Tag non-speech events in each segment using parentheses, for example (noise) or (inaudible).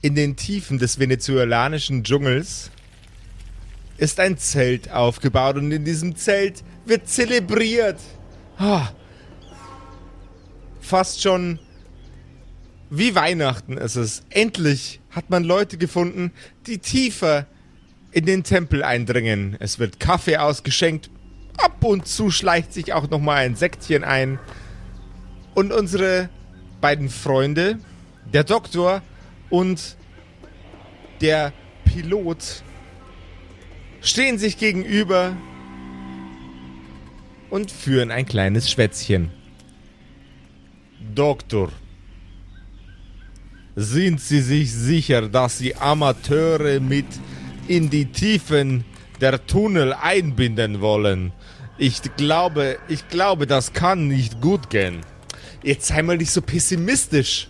In den Tiefen des venezolanischen Dschungels ist ein Zelt aufgebaut und in diesem Zelt wird zelebriert. Ah, fast schon wie Weihnachten ist es. Endlich hat man Leute gefunden, die tiefer in den Tempel eindringen. Es wird Kaffee ausgeschenkt. Ab und zu schleicht sich auch noch mal ein Sektchen ein. Und unsere beiden Freunde, der Doktor und der Pilot, stehen sich gegenüber und führen ein kleines Schwätzchen. Doktor, sind Sie sich sicher, dass Sie Amateure mit in die Tiefen der Tunnel einbinden wollen? Ich glaube, ich glaube, das kann nicht gut gehen. Jetzt sei mal nicht so pessimistisch.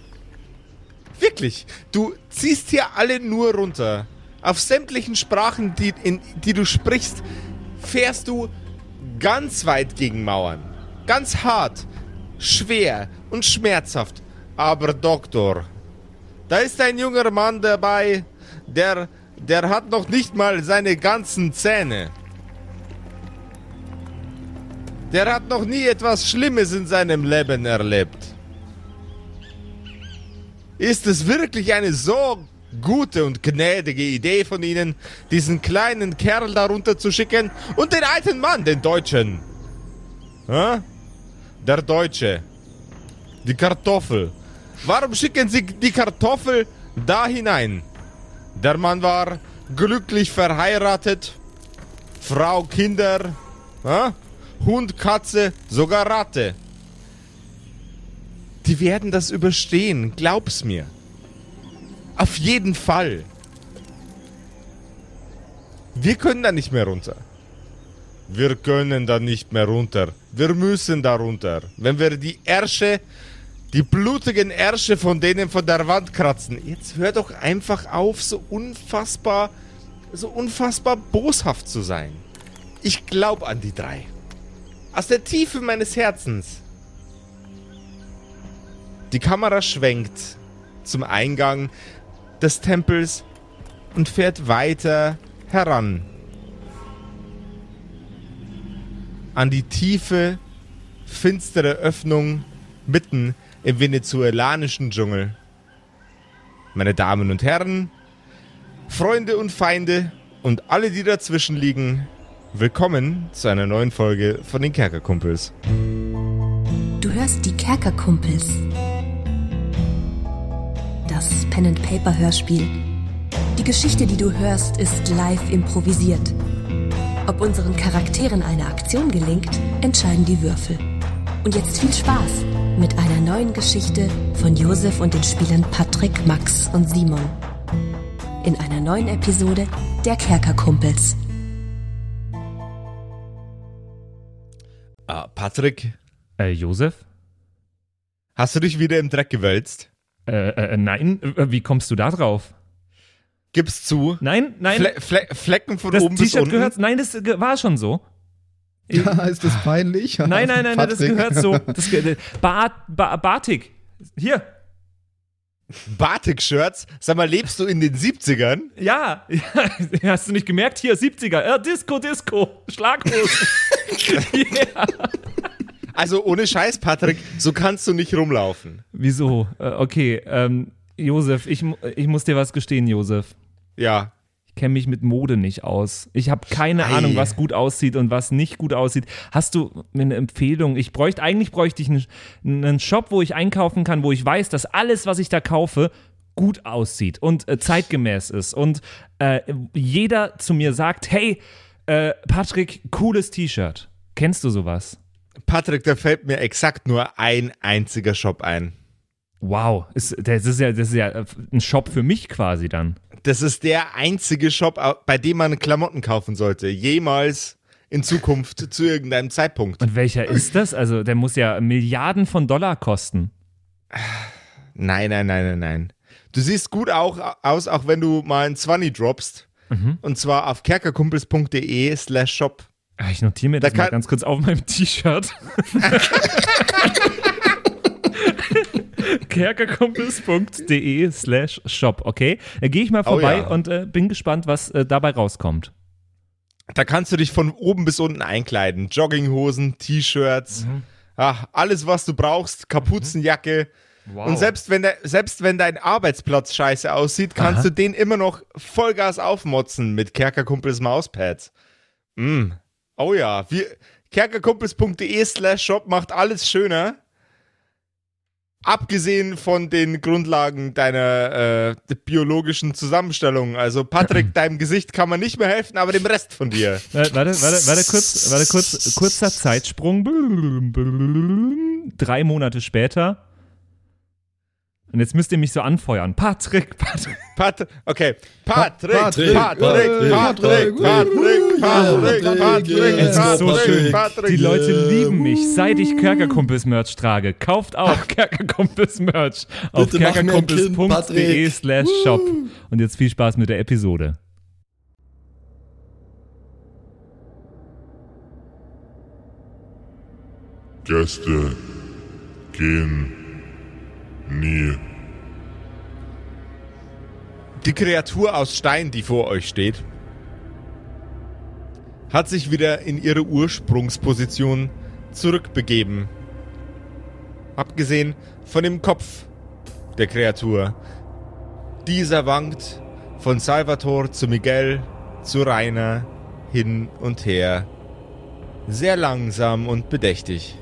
Wirklich, du ziehst hier alle nur runter. Auf sämtlichen Sprachen, die, in, die du sprichst, fährst du ganz weit gegen Mauern. Ganz hart, schwer und schmerzhaft. Aber Doktor, da ist ein junger Mann dabei, der, der hat noch nicht mal seine ganzen Zähne. Der hat noch nie etwas Schlimmes in seinem Leben erlebt. Ist es wirklich eine so gute und gnädige Idee von Ihnen, diesen kleinen Kerl darunter zu schicken und den alten Mann, den Deutschen? Hä? Der Deutsche. Die Kartoffel. Warum schicken Sie die Kartoffel da hinein? Der Mann war glücklich verheiratet, Frau, Kinder, äh? Hund, Katze, sogar Ratte. Die werden das überstehen, glaub's mir. Auf jeden Fall. Wir können da nicht mehr runter. Wir können da nicht mehr runter. Wir müssen da runter. Wenn wir die Ärsche die blutigen Ärsche von denen von der Wand kratzen. Jetzt hör doch einfach auf, so unfassbar, so unfassbar boshaft zu sein. Ich glaub an die drei. Aus der Tiefe meines Herzens. Die Kamera schwenkt zum Eingang des Tempels und fährt weiter heran. An die tiefe, finstere Öffnung mitten im venezolanischen Dschungel. Meine Damen und Herren, Freunde und Feinde und alle, die dazwischen liegen, willkommen zu einer neuen Folge von den Kerkerkumpels. Du hörst die Kerkerkumpels. Das Pen and Paper Hörspiel. Die Geschichte, die du hörst, ist live improvisiert. Ob unseren Charakteren eine Aktion gelingt, entscheiden die Würfel. Und jetzt viel Spaß mit einer neuen Geschichte von Josef und den Spielern Patrick, Max und Simon. In einer neuen Episode der Kerkerkumpels. Ah, Patrick, Äh, Josef? hast du dich wieder im Dreck gewälzt? Äh, äh, nein, äh, wie kommst du da drauf? Gib's zu. Nein, nein, Fle Fle Flecken von das oben bis T-Shirt unten. gehört, nein, das war schon so. Ja, ist das peinlich? Nein, nein, nein, nein, das gehört so. Das, ge- Bart, ba Batik. Hier. Batik-Shirts. Sag mal, lebst du in den 70ern? Ja. ja. (laughs) Hast du nicht gemerkt? Hier, 70er. Äh, Disco, Disco. Schlaghosen. yeah. (laughs) (laughs) Also ohne Scheiß, Patrick, so kannst du nicht rumlaufen. Wieso? Äh, okay, ähm, Josef, ich, ich muss dir was gestehen, Josef. Ja. Ich kenne mich mit Mode nicht aus. Ich habe keine Ei. Ahnung, was gut aussieht und was nicht gut aussieht. Hast du mir eine Empfehlung? Ich bräuchte, eigentlich bräuchte ich einen, einen Shop, wo ich einkaufen kann, wo ich weiß, dass alles, was ich da kaufe, gut aussieht und äh, zeitgemäß ist. Und äh, jeder zu mir sagt, hey, äh, Patrick, cooles T-Shirt. Kennst du sowas? Patrick, da fällt mir exakt nur ein einziger Shop ein. Wow, ist, das, ist ja, das ist ja äh, ein Shop für mich quasi dann. Das ist der einzige Shop, bei dem man Klamotten kaufen sollte. Jemals in Zukunft zu irgendeinem Zeitpunkt. Und welcher ist das? Also, der muss ja Milliarden von Dollar kosten. Nein, nein, nein, nein, nein. Du siehst gut auch, aus, auch wenn du mal ein 20 droppst. Und zwar auf kerkerkumpels.de slash shop. Ah, Ich notiere mir Da das mal kann- ganz kurz auf meinem T-Shirt. (laughs) kerkerkumpels.de slash shop, okay? Da gehe ich mal Oh vorbei ja. und äh, bin gespannt, was äh, dabei rauskommt. Da kannst du dich von oben bis unten einkleiden. Jogginghosen, T-Shirts, ah, alles, was du brauchst, Kapuzenjacke. Und selbst wenn, der, selbst wenn dein Arbeitsplatz scheiße aussieht, kannst Aha. du den immer noch Vollgas aufmotzen mit Kerkerkumpels Mauspads. Mm. Oh ja, wir, kerkerkumpels.de slash shop macht alles schöner. Abgesehen von den Grundlagen deiner äh, biologischen Zusammenstellung. Also Patrick, (clears throat) deinem Gesicht kann man nicht mehr helfen, aber dem Rest von dir. Äh, warte, warte, warte kurz, warte kurz, kurzer Zeitsprung. Drei Monate später. Und jetzt müsst ihr mich so anfeuern. Patrick, Patrick. Pat okay. Patrick, Patrick, Patrick, Patrick, Patrick, Patrick, Patrick, Es ist so schön. Die Leute lieben mich, seit ich Kerkerkumpels Merch trage. Kauft auch Kerkerkumpels Merch auf kerkerkumpels.de slash shop. Und jetzt viel Spaß mit der Episode. Gäste gehen nie. Die Kreatur aus Stein, die vor euch steht, hat sich wieder in ihre Ursprungsposition zurückbegeben. Abgesehen von dem Kopf der Kreatur. Dieser wankt von Salvator zu Miguel zu Rainer hin und her. Sehr langsam und bedächtig.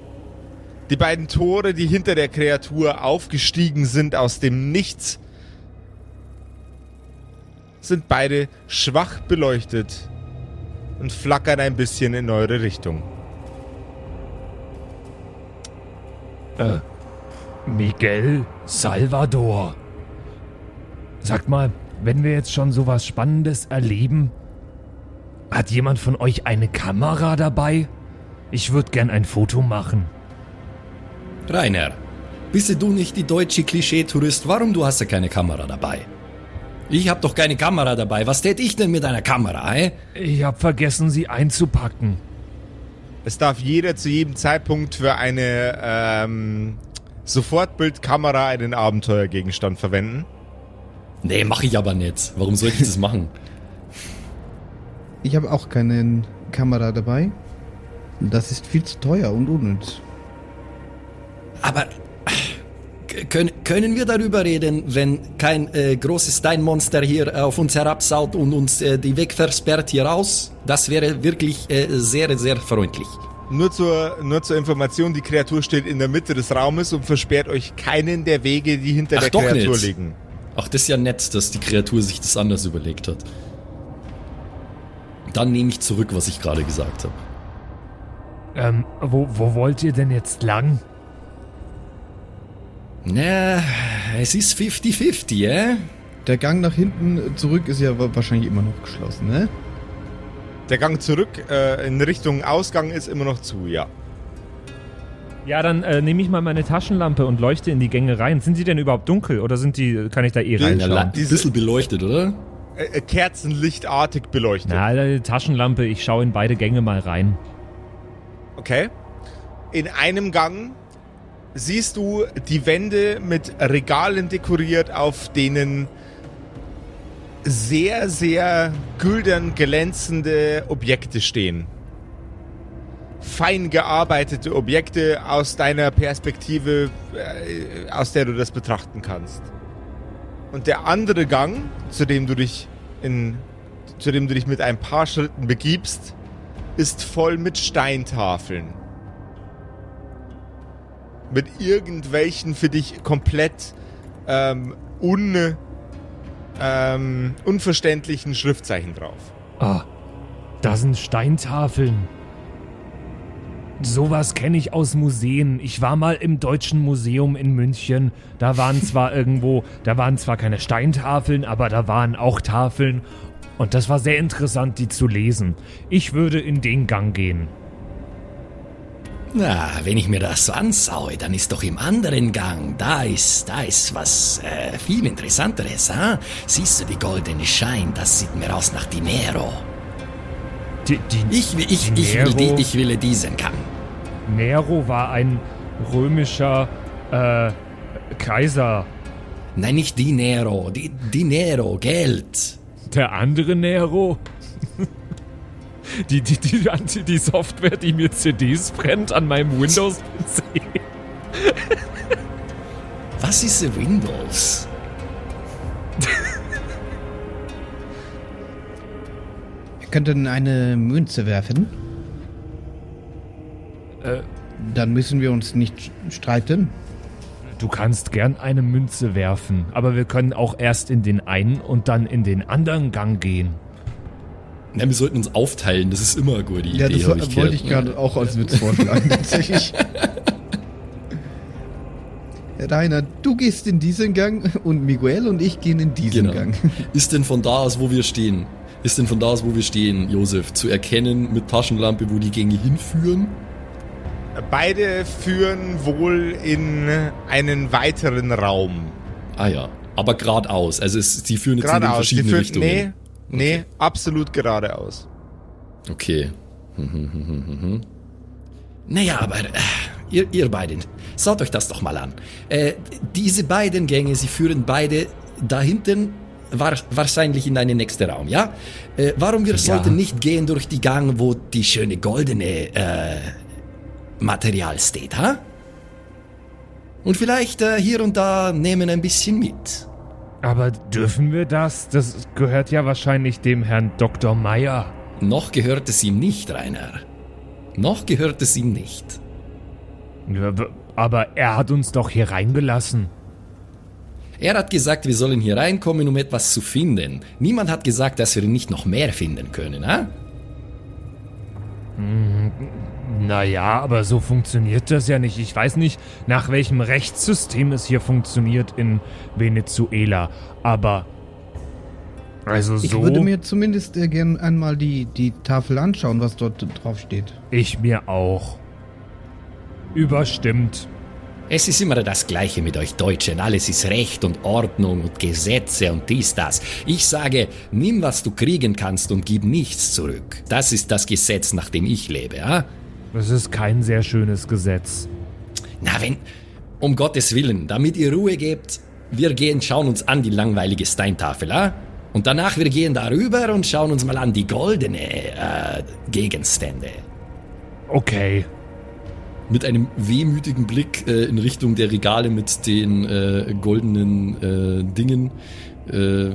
Die beiden Tore, die hinter der Kreatur aufgestiegen sind aus dem Nichts, sind beide schwach beleuchtet und flackern ein bisschen in eure Richtung. Miguel Salvador. Sagt mal, wenn wir jetzt schon sowas Spannendes erleben, hat jemand von euch eine Kamera dabei? Ich würde gern ein Foto machen. Rainer, bist du nicht die deutsche Klischee-Tourist? Warum du hast ja keine Kamera dabei? Ich hab doch keine Kamera dabei. Was tät ich denn mit einer Kamera, hä? Ich hab vergessen, sie einzupacken. Es darf jeder zu jedem Zeitpunkt für eine ähm, Sofortbildkamera einen Abenteuergegenstand verwenden. Nee, mach ich aber nicht. Warum soll ich das machen? Ich habe auch keine Kamera dabei. Das ist viel zu teuer und unnütz. Aber können, können wir darüber reden, wenn kein äh, großes Steinmonster hier auf uns herabsaut und uns äh, die Weg versperrt hier raus? Das wäre wirklich äh, sehr, sehr freundlich. Nur zur, nur zur Information, die Kreatur steht in der Mitte des Raumes und versperrt euch keinen der Wege, die hinter Ach, der doch Kreatur nicht. liegen. Ach, das ist ja nett, dass die Kreatur sich das anders überlegt hat. Dann nehme ich zurück, was ich gerade gesagt habe. Ähm, wo, wo wollt ihr denn jetzt lang? Na, es ist 50-50, äh? Der Gang nach hinten zurück ist ja wa- wahrscheinlich immer noch geschlossen, ne? Der Gang zurück äh, in Richtung Ausgang ist immer noch zu, ja. Ja, dann äh, nehme ich mal meine Taschenlampe und leuchte in die Gänge rein. Sind die denn überhaupt dunkel oder sind die, kann ich da eh Ja, reinschauen? ein bisschen beleuchtet, oder? Äh, äh, kerzenlichtartig beleuchtet. Na, die Taschenlampe, ich schaue in beide Gänge mal rein. Okay. In einem Gang siehst du die Wände mit Regalen dekoriert, auf denen sehr, sehr güldern glänzende Objekte stehen. Fein gearbeitete Objekte aus deiner Perspektive, äh, aus der du das betrachten kannst. Und der andere Gang, zu dem du dich in, zu dem du dich mit ein paar Schritten begibst, ist voll mit Steintafeln. Mit irgendwelchen für dich komplett ähm, un, ähm, unverständlichen Schriftzeichen drauf. Ah, da sind Steintafeln. Sowas kenne ich aus Museen. Ich war mal im Deutschen Museum in München. Da waren zwar irgendwo, da waren zwar keine Steintafeln, aber da waren auch Tafeln. Und das war sehr interessant, die zu lesen. Ich würde in den Gang gehen. Na, wenn ich mir das so anschaue, dann ist doch im anderen Gang, da ist, da ist was äh, viel Interessanteres, ha? Siehst du die goldene Schein, das sieht mir aus nach Dinero. Die, die, Ich, will- ich, ich, will, Dinero? die, ich will diesen Gang. Nero war ein römischer, äh, Kaiser. Nein, nicht Dinero, Di Dinero, Geld. Der andere Nero? Die, die, die, die, die Software, die mir CDs brennt an meinem Windows-PC. Was ist Windows? Wir könnten eine Münze werfen. Äh. Dann müssen wir uns nicht streiten. Du kannst gern eine Münze werfen, aber wir können auch erst in den einen und dann in den anderen Gang gehen. Na, wir sollten uns aufteilen, das ist immer eine gute Idee. Ja, das hab wollte ich gerade auch als Witz vorschlagen, tatsächlich. (laughs) Rainer, du gehst in diesen Gang und Miguel und ich gehen in diesen Genau. Gang. Ist denn von da aus, wo wir stehen, ist denn von da aus, wo wir stehen, Josef, zu erkennen mit Taschenlampe, wo die Gänge hinführen? Beide führen wohl in einen weiteren Raum. Ah ja, aber geradeaus. Also es, sie führen jetzt in den Geradeaus. Die verschiedenen führen, Richtungen. nee, nee, absolut geradeaus. Okay. (laughs) naja, aber äh, ihr, ihr beiden, schaut euch das doch mal an. Äh, diese beiden Gänge, sie führen beide da hinten war, wahrscheinlich in einen nächsten Raum, ja? Äh, warum wir sollten nicht gehen durch die Gang, wo die schöne goldene äh, Material steht, ha? Und vielleicht äh, hier und da nehmen ein bisschen mit. Aber dürfen wir das? Das gehört ja wahrscheinlich dem Herrn Dr. Meyer. Noch gehört es ihm nicht, Rainer. Noch gehört es ihm nicht. Ja, Aber er hat uns doch hier reingelassen. Er hat gesagt, wir sollen hier reinkommen, um etwas zu finden. Niemand hat gesagt, dass wir nicht noch mehr finden können, ha? Naja, aber so funktioniert das ja nicht. Ich weiß nicht, nach welchem Rechtssystem es hier funktioniert in Venezuela. Aber. Also Ich so. würde mir zumindest äh, gern einmal die, die Tafel anschauen, was dort drauf steht. ich mir auch. Überstimmt. Es ist immer das Gleiche mit euch Deutschen. Alles ist Recht und Ordnung und Gesetze und dies, das. Ich sage, nimm, was du kriegen kannst und gib nichts zurück. Das ist das Gesetz, nach dem ich lebe, ha? Das ist kein sehr schönes Gesetz. Na, wenn, um Gottes Willen, damit ihr Ruhe gebt, wir gehen, schauen uns an die langweilige Steintafel, ah? Und danach wir gehen darüber und schauen uns mal an die goldene äh, Gegenstände. Okay. Mit einem wehmütigen Blick äh, in Richtung der Regale mit den äh, goldenen äh, Dingen äh,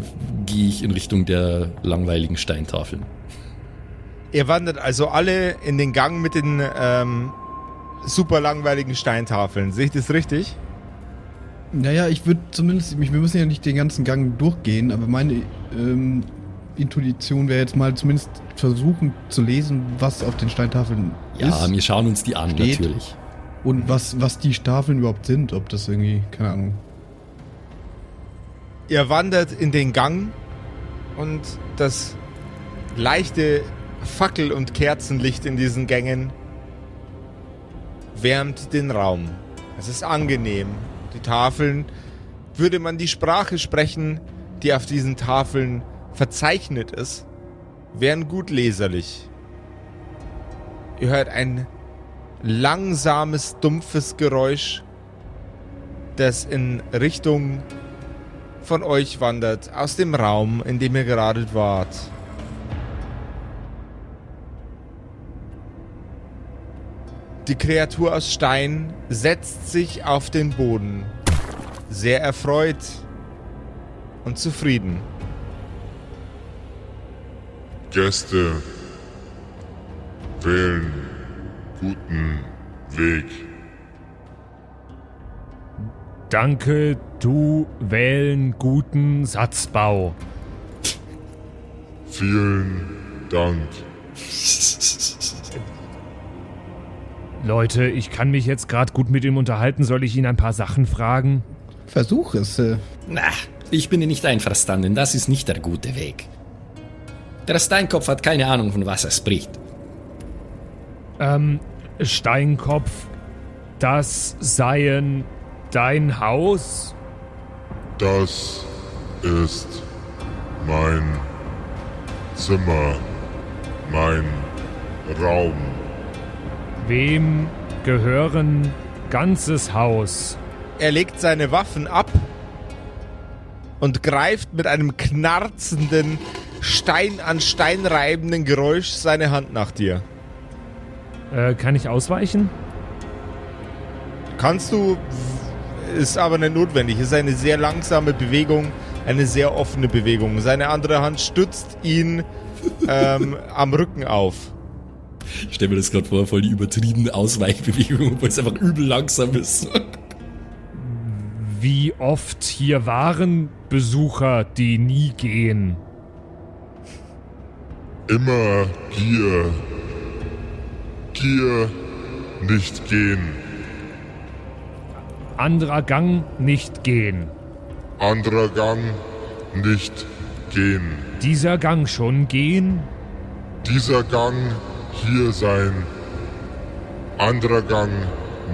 gehe ich in Richtung der langweiligen Steintafeln. Ihr wandert also alle in den Gang mit den ähm, super langweiligen Steintafeln. Sehe ich das richtig? Naja, ich würde zumindest, wir müssen ja nicht den ganzen Gang durchgehen, aber meine ähm, Intuition wäre jetzt mal zumindest versuchen zu lesen, was auf den Steintafeln Ja, ist wir schauen uns die an, steht. natürlich. und was, was die Tafeln überhaupt sind, ob das irgendwie, keine Ahnung. Ihr wandert in den Gang und das leichte Fackel- und Kerzenlicht in diesen Gängen wärmt den Raum. Es ist angenehm. Die Tafeln, würde man die Sprache sprechen, die auf diesen Tafeln verzeichnet ist, wären gut leserlich. Ihr hört ein langsames, dumpfes Geräusch, das in Richtung von euch wandert, aus dem Raum, in dem ihr gerade wart. Die Kreatur aus Stein setzt sich auf den Boden, sehr erfreut und zufrieden. Gäste wählen guten Weg. Danke, du wählen guten Satzbau. Vielen Dank. Leute, ich kann mich jetzt gerade gut mit ihm unterhalten. Soll ich ihn ein paar Sachen fragen? Versuch es. Äh, Na, ich bin nicht einverstanden. Das ist nicht der gute Weg. Der Steinkopf hat keine Ahnung, von was er spricht. Ähm, Steinkopf, das seien dein Haus? Das ist mein Zimmer, mein Raum. Wem gehören ganzes Haus? er legt seine Waffen ab und greift mit einem knarzenden, Stein an Stein reibenden Geräusch seine Hand nach dir. Äh, kann ich ausweichen? Kannst du, ist aber nicht notwendig. Ist eine sehr langsame Bewegung, eine sehr offene Bewegung. Seine andere Hand stützt ihn ähm, (laughs) am Rücken auf. Ich stelle mir das gerade vor, voll die übertriebene Ausweichbewegung, obwohl es einfach übel langsam ist. Wie oft hier waren Besucher, die nie gehen? Immer hier. Hier nicht gehen. Anderer Gang nicht gehen. Anderer Gang nicht gehen. Dieser Gang schon gehen? Dieser Gang hier sein. Anderer Gang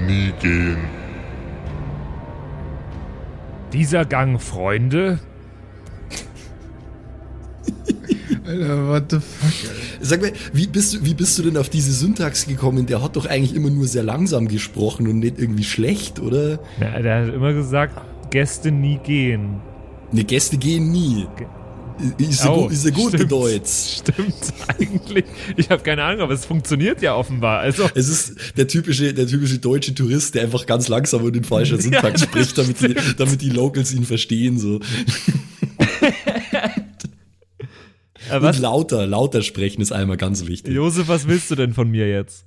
nie gehen. Dieser Gang Freunde? Alter, what the fuck, Alter. Sag mal, wie bist, du, wie bist du denn auf diese Syntax gekommen? Der hat doch eigentlich immer nur sehr langsam gesprochen und nicht irgendwie schlecht, oder? Ja, der hat immer gesagt, Gäste nie gehen. Ne, Gäste gehen nie. Ist ja Oh, gut, ist ja gut stimmt. Deutsch. Stimmt (laughs) eigentlich. Ich habe keine Ahnung, aber es funktioniert ja offenbar. Also Es ist der typische, der typische deutsche Tourist, der einfach ganz langsam und in falscher (laughs) Syntax das spricht, damit die, damit die Locals ihn verstehen, so. Äh, Und lauter, lauter sprechen ist einmal ganz wichtig. Josef, was willst du denn von mir jetzt?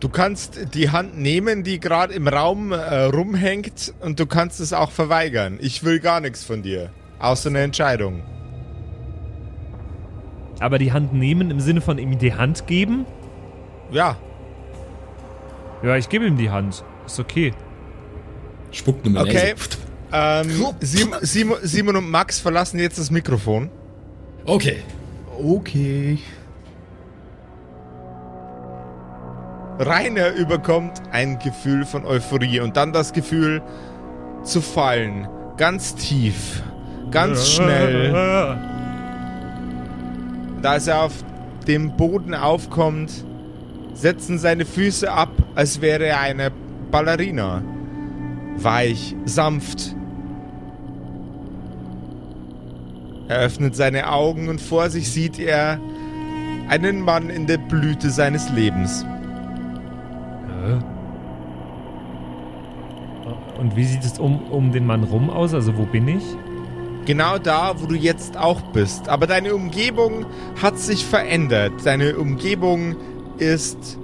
Du kannst die Hand nehmen, die gerade im Raum äh, rumhängt, und du kannst es auch verweigern. Ich will gar nichts von dir. Außer eine Entscheidung. Aber die Hand nehmen im Sinne von ihm die Hand geben? Ja, Ja, ich gebe ihm die Hand. Ist okay. Spuckt nur mal okay. Ähm, Sim, Simon, Simon und Max verlassen jetzt das Mikrofon. Okay. Okay. Rainer überkommt ein Gefühl von Euphorie und dann das Gefühl zu fallen. Ganz tief. Ganz schnell. Da er auf dem Boden aufkommt, setzen seine Füße ab, als wäre er eine Ballerina. Weich, sanft. Er öffnet seine Augen und vor sich sieht er einen Mann in der Blüte seines Lebens. Und wie sieht es um, um den Mann rum aus? Also wo bin ich? Genau da, wo du jetzt auch bist. Aber deine Umgebung hat sich verändert. Deine Umgebung ist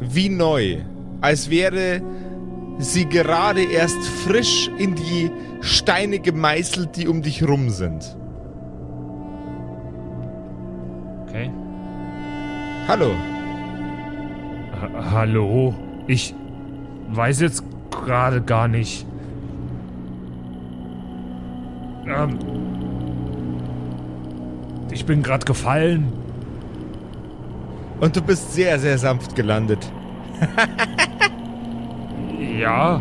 wie neu. Als wäre sie gerade erst frisch in die Steine gemeißelt, die um dich rum sind. Okay. Hallo. Ha Hallo? Ich weiß jetzt gerade gar nicht. Ähm, ich bin gerade gefallen. Und du bist sehr, sehr sanft gelandet. (laughs) Ja.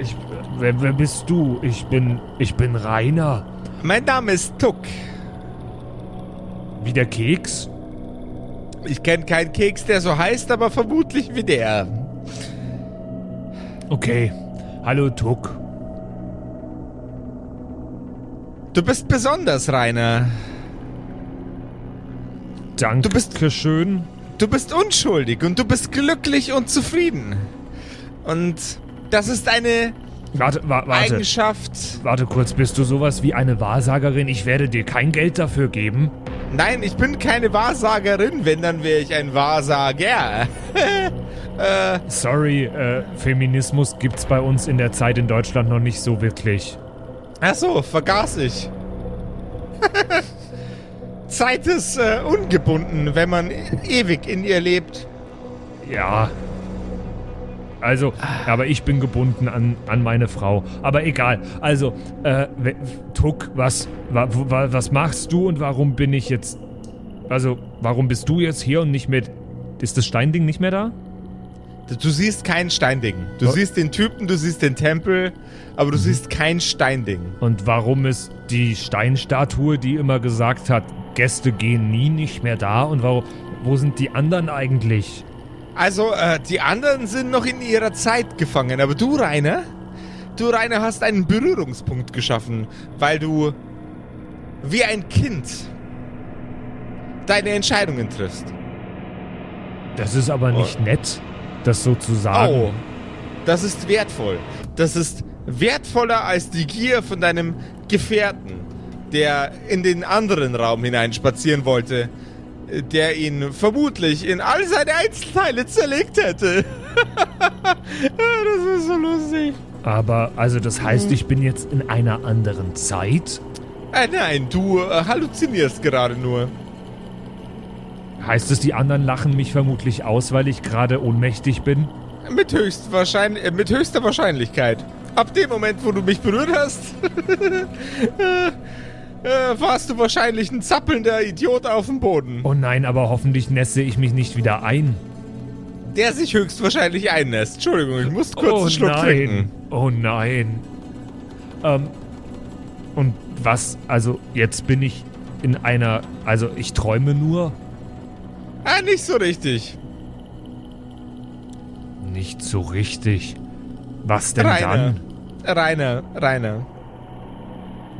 Ich. Wer, wer bist du? Ich bin. Ich bin Rainer. Mein Name ist Tuck. Wie der Keks? Ich kenne keinen Keks, der so heißt, aber vermutlich wie der. Okay. Hallo Tuck. Du bist besonders, Rainer. Danke Du bist- schön. Du bist unschuldig und du bist glücklich und zufrieden. Und das ist eine Warte, wa warte. Eigenschaft. Warte kurz, bist du sowas wie eine Wahrsagerin? Ich werde dir kein Geld dafür geben. Nein, ich bin keine Wahrsagerin, wenn dann wäre ich ein Wahrsager. (laughs) Sorry, äh, Feminismus gibt's bei uns in der Zeit in Deutschland noch nicht so wirklich. Ach so, vergaß ich. (laughs) Zeit ist äh, ungebunden, wenn man ewig in ihr lebt. Ja. Also, aber ich bin gebunden an, an meine Frau. Aber egal. Also, äh, Tuck, was, wa, wa, was machst du und warum bin ich jetzt. Also, warum bist du jetzt hier und nicht mit. Ist das Steinding nicht mehr da? Du siehst kein Steinding. Du Was? siehst den Typen, du siehst den Tempel, aber du siehst kein Steinding. Und warum ist die Steinstatue, die immer gesagt hat, Gäste gehen nie nicht mehr da? Und warum, wo sind die anderen eigentlich? Also, äh, die anderen sind noch in ihrer Zeit gefangen, aber du, Rainer, du, Rainer, hast einen Berührungspunkt geschaffen, weil du wie ein Kind deine Entscheidungen triffst. Das ist aber nicht nett, das so zu sagen. Oh, das ist wertvoll. Das ist wertvoller als die Gier von deinem Gefährten, der in den anderen Raum hinein spazieren wollte, äh, der ihn vermutlich in all seine Einzelteile zerlegt hätte. (laughs) das ist so lustig. Aber, also das heißt, ich bin jetzt in einer anderen Zeit? Äh, nein, du äh, halluzinierst gerade nur. Heißt es, die anderen lachen mich vermutlich aus, weil ich gerade ohnmächtig bin? Mit, höchst wahrscheinlich, äh, mit höchster Wahrscheinlichkeit. Ab dem Moment, wo du mich berührt hast, (laughs) äh, warst du wahrscheinlich ein zappelnder Idiot auf dem Boden, Oh nein, aber hoffentlich nässe ich mich nicht wieder ein. der sich höchstwahrscheinlich einnässt. Entschuldigung, ich muss kurz oh einen Schluck nein. trinken. Oh nein. Ähm, und was, also jetzt bin ich in einer, also ich träume nur? Ah, nicht so richtig. Nicht so richtig. Was denn Rainer. Rainer, Rainer.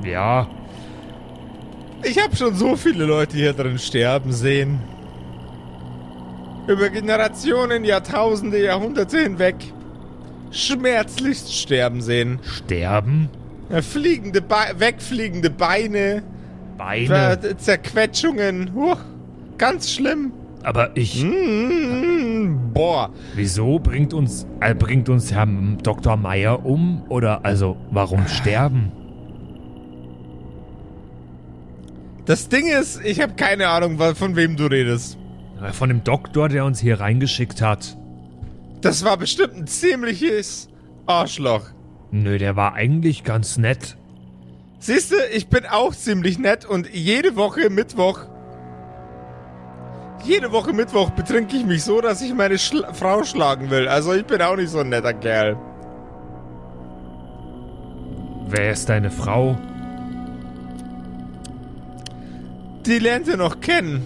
dann? Ja, Ich habe schon so viele Leute hier drin sterben sehen. Über Generationen, Jahrtausende, Jahrhunderte hinweg. Schmerzlichst sterben sehen. sterben? Ja, Fliegende Be wegfliegende Beine, Beine. Ver Zerquetschungen. Huch, ganz schlimm. Aber ich, Mm, boah, wieso bringt uns, äh, bringt uns Herr Dr. Meier um? Oder also, warum sterben? Das Ding ist, ich habe keine Ahnung, von wem du redest. Von dem Doktor, der uns hier reingeschickt hat. Das war bestimmt ein ziemliches Arschloch. Nö, der war eigentlich ganz nett. Siehste, ich bin auch ziemlich nett und jede Woche Mittwoch. Jede Woche Mittwoch betrinke ich mich so, dass ich meine Schla Frau schlagen will. Also ich bin auch nicht so ein netter Kerl. Wer ist deine Frau? Die lernt ihr noch kennen.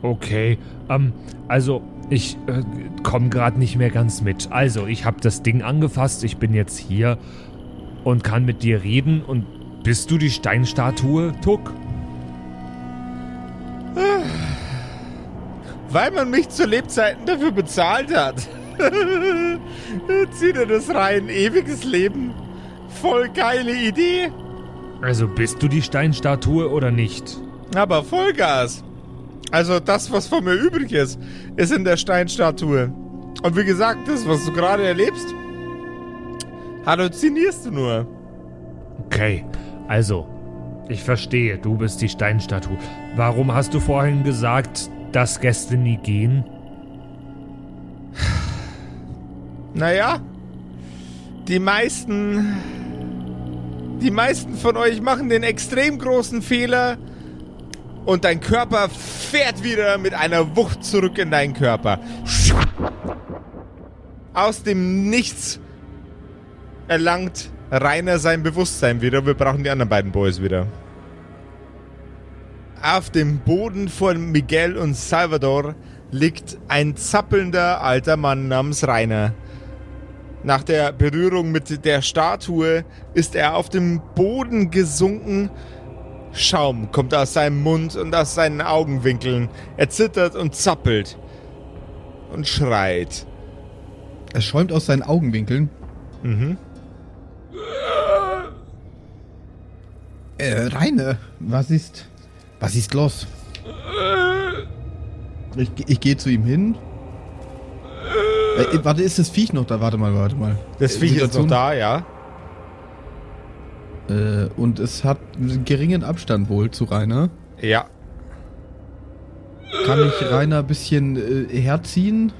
Okay, ähm, also ich äh, komme gerade nicht mehr ganz mit. Also, ich habe das Ding angefasst, ich bin jetzt hier und kann mit dir reden und bist du die Steinstatue, Tuck? Weil man mich zu Lebzeiten dafür bezahlt hat. (laughs) Zieh dir das rein. Ewiges Leben. Voll geile Idee. Also bist du die Steinstatue oder nicht? Aber Vollgas. Also das, was von mir übrig ist, ist in der Steinstatue. Und wie gesagt, das, was du gerade erlebst, halluzinierst du nur. Okay, also, ich verstehe, du bist die Steinstatue. Warum hast du vorhin gesagt, dass Gäste nie gehen? Naja, die meisten... Die meisten von euch machen den extrem großen Fehler und dein Körper fährt wieder mit einer Wucht zurück in deinen Körper. Aus dem Nichts erlangt Rainer sein Bewusstsein wieder. Wir brauchen die anderen beiden Boys wieder. Auf dem Boden von Miguel und Salvador liegt ein zappelnder alter Mann namens Rainer. Nach der Berührung mit der Statue ist er auf dem Boden gesunken. Schaum kommt aus seinem Mund und aus seinen Augenwinkeln. Er zittert und zappelt und schreit. Es schäumt aus seinen Augenwinkeln. Mhm. Äh, Reine, was ist. Was ist los? Ich, ich gehe zu ihm hin. Äh, äh, warte, ist das Viech noch da? Warte mal, warte mal. Das Äh, Viech ist noch Situation- da, ja. Äh, und es hat einen geringen Abstand wohl zu Rainer. Ja. Kann ich Rainer ein bisschen äh, herziehen,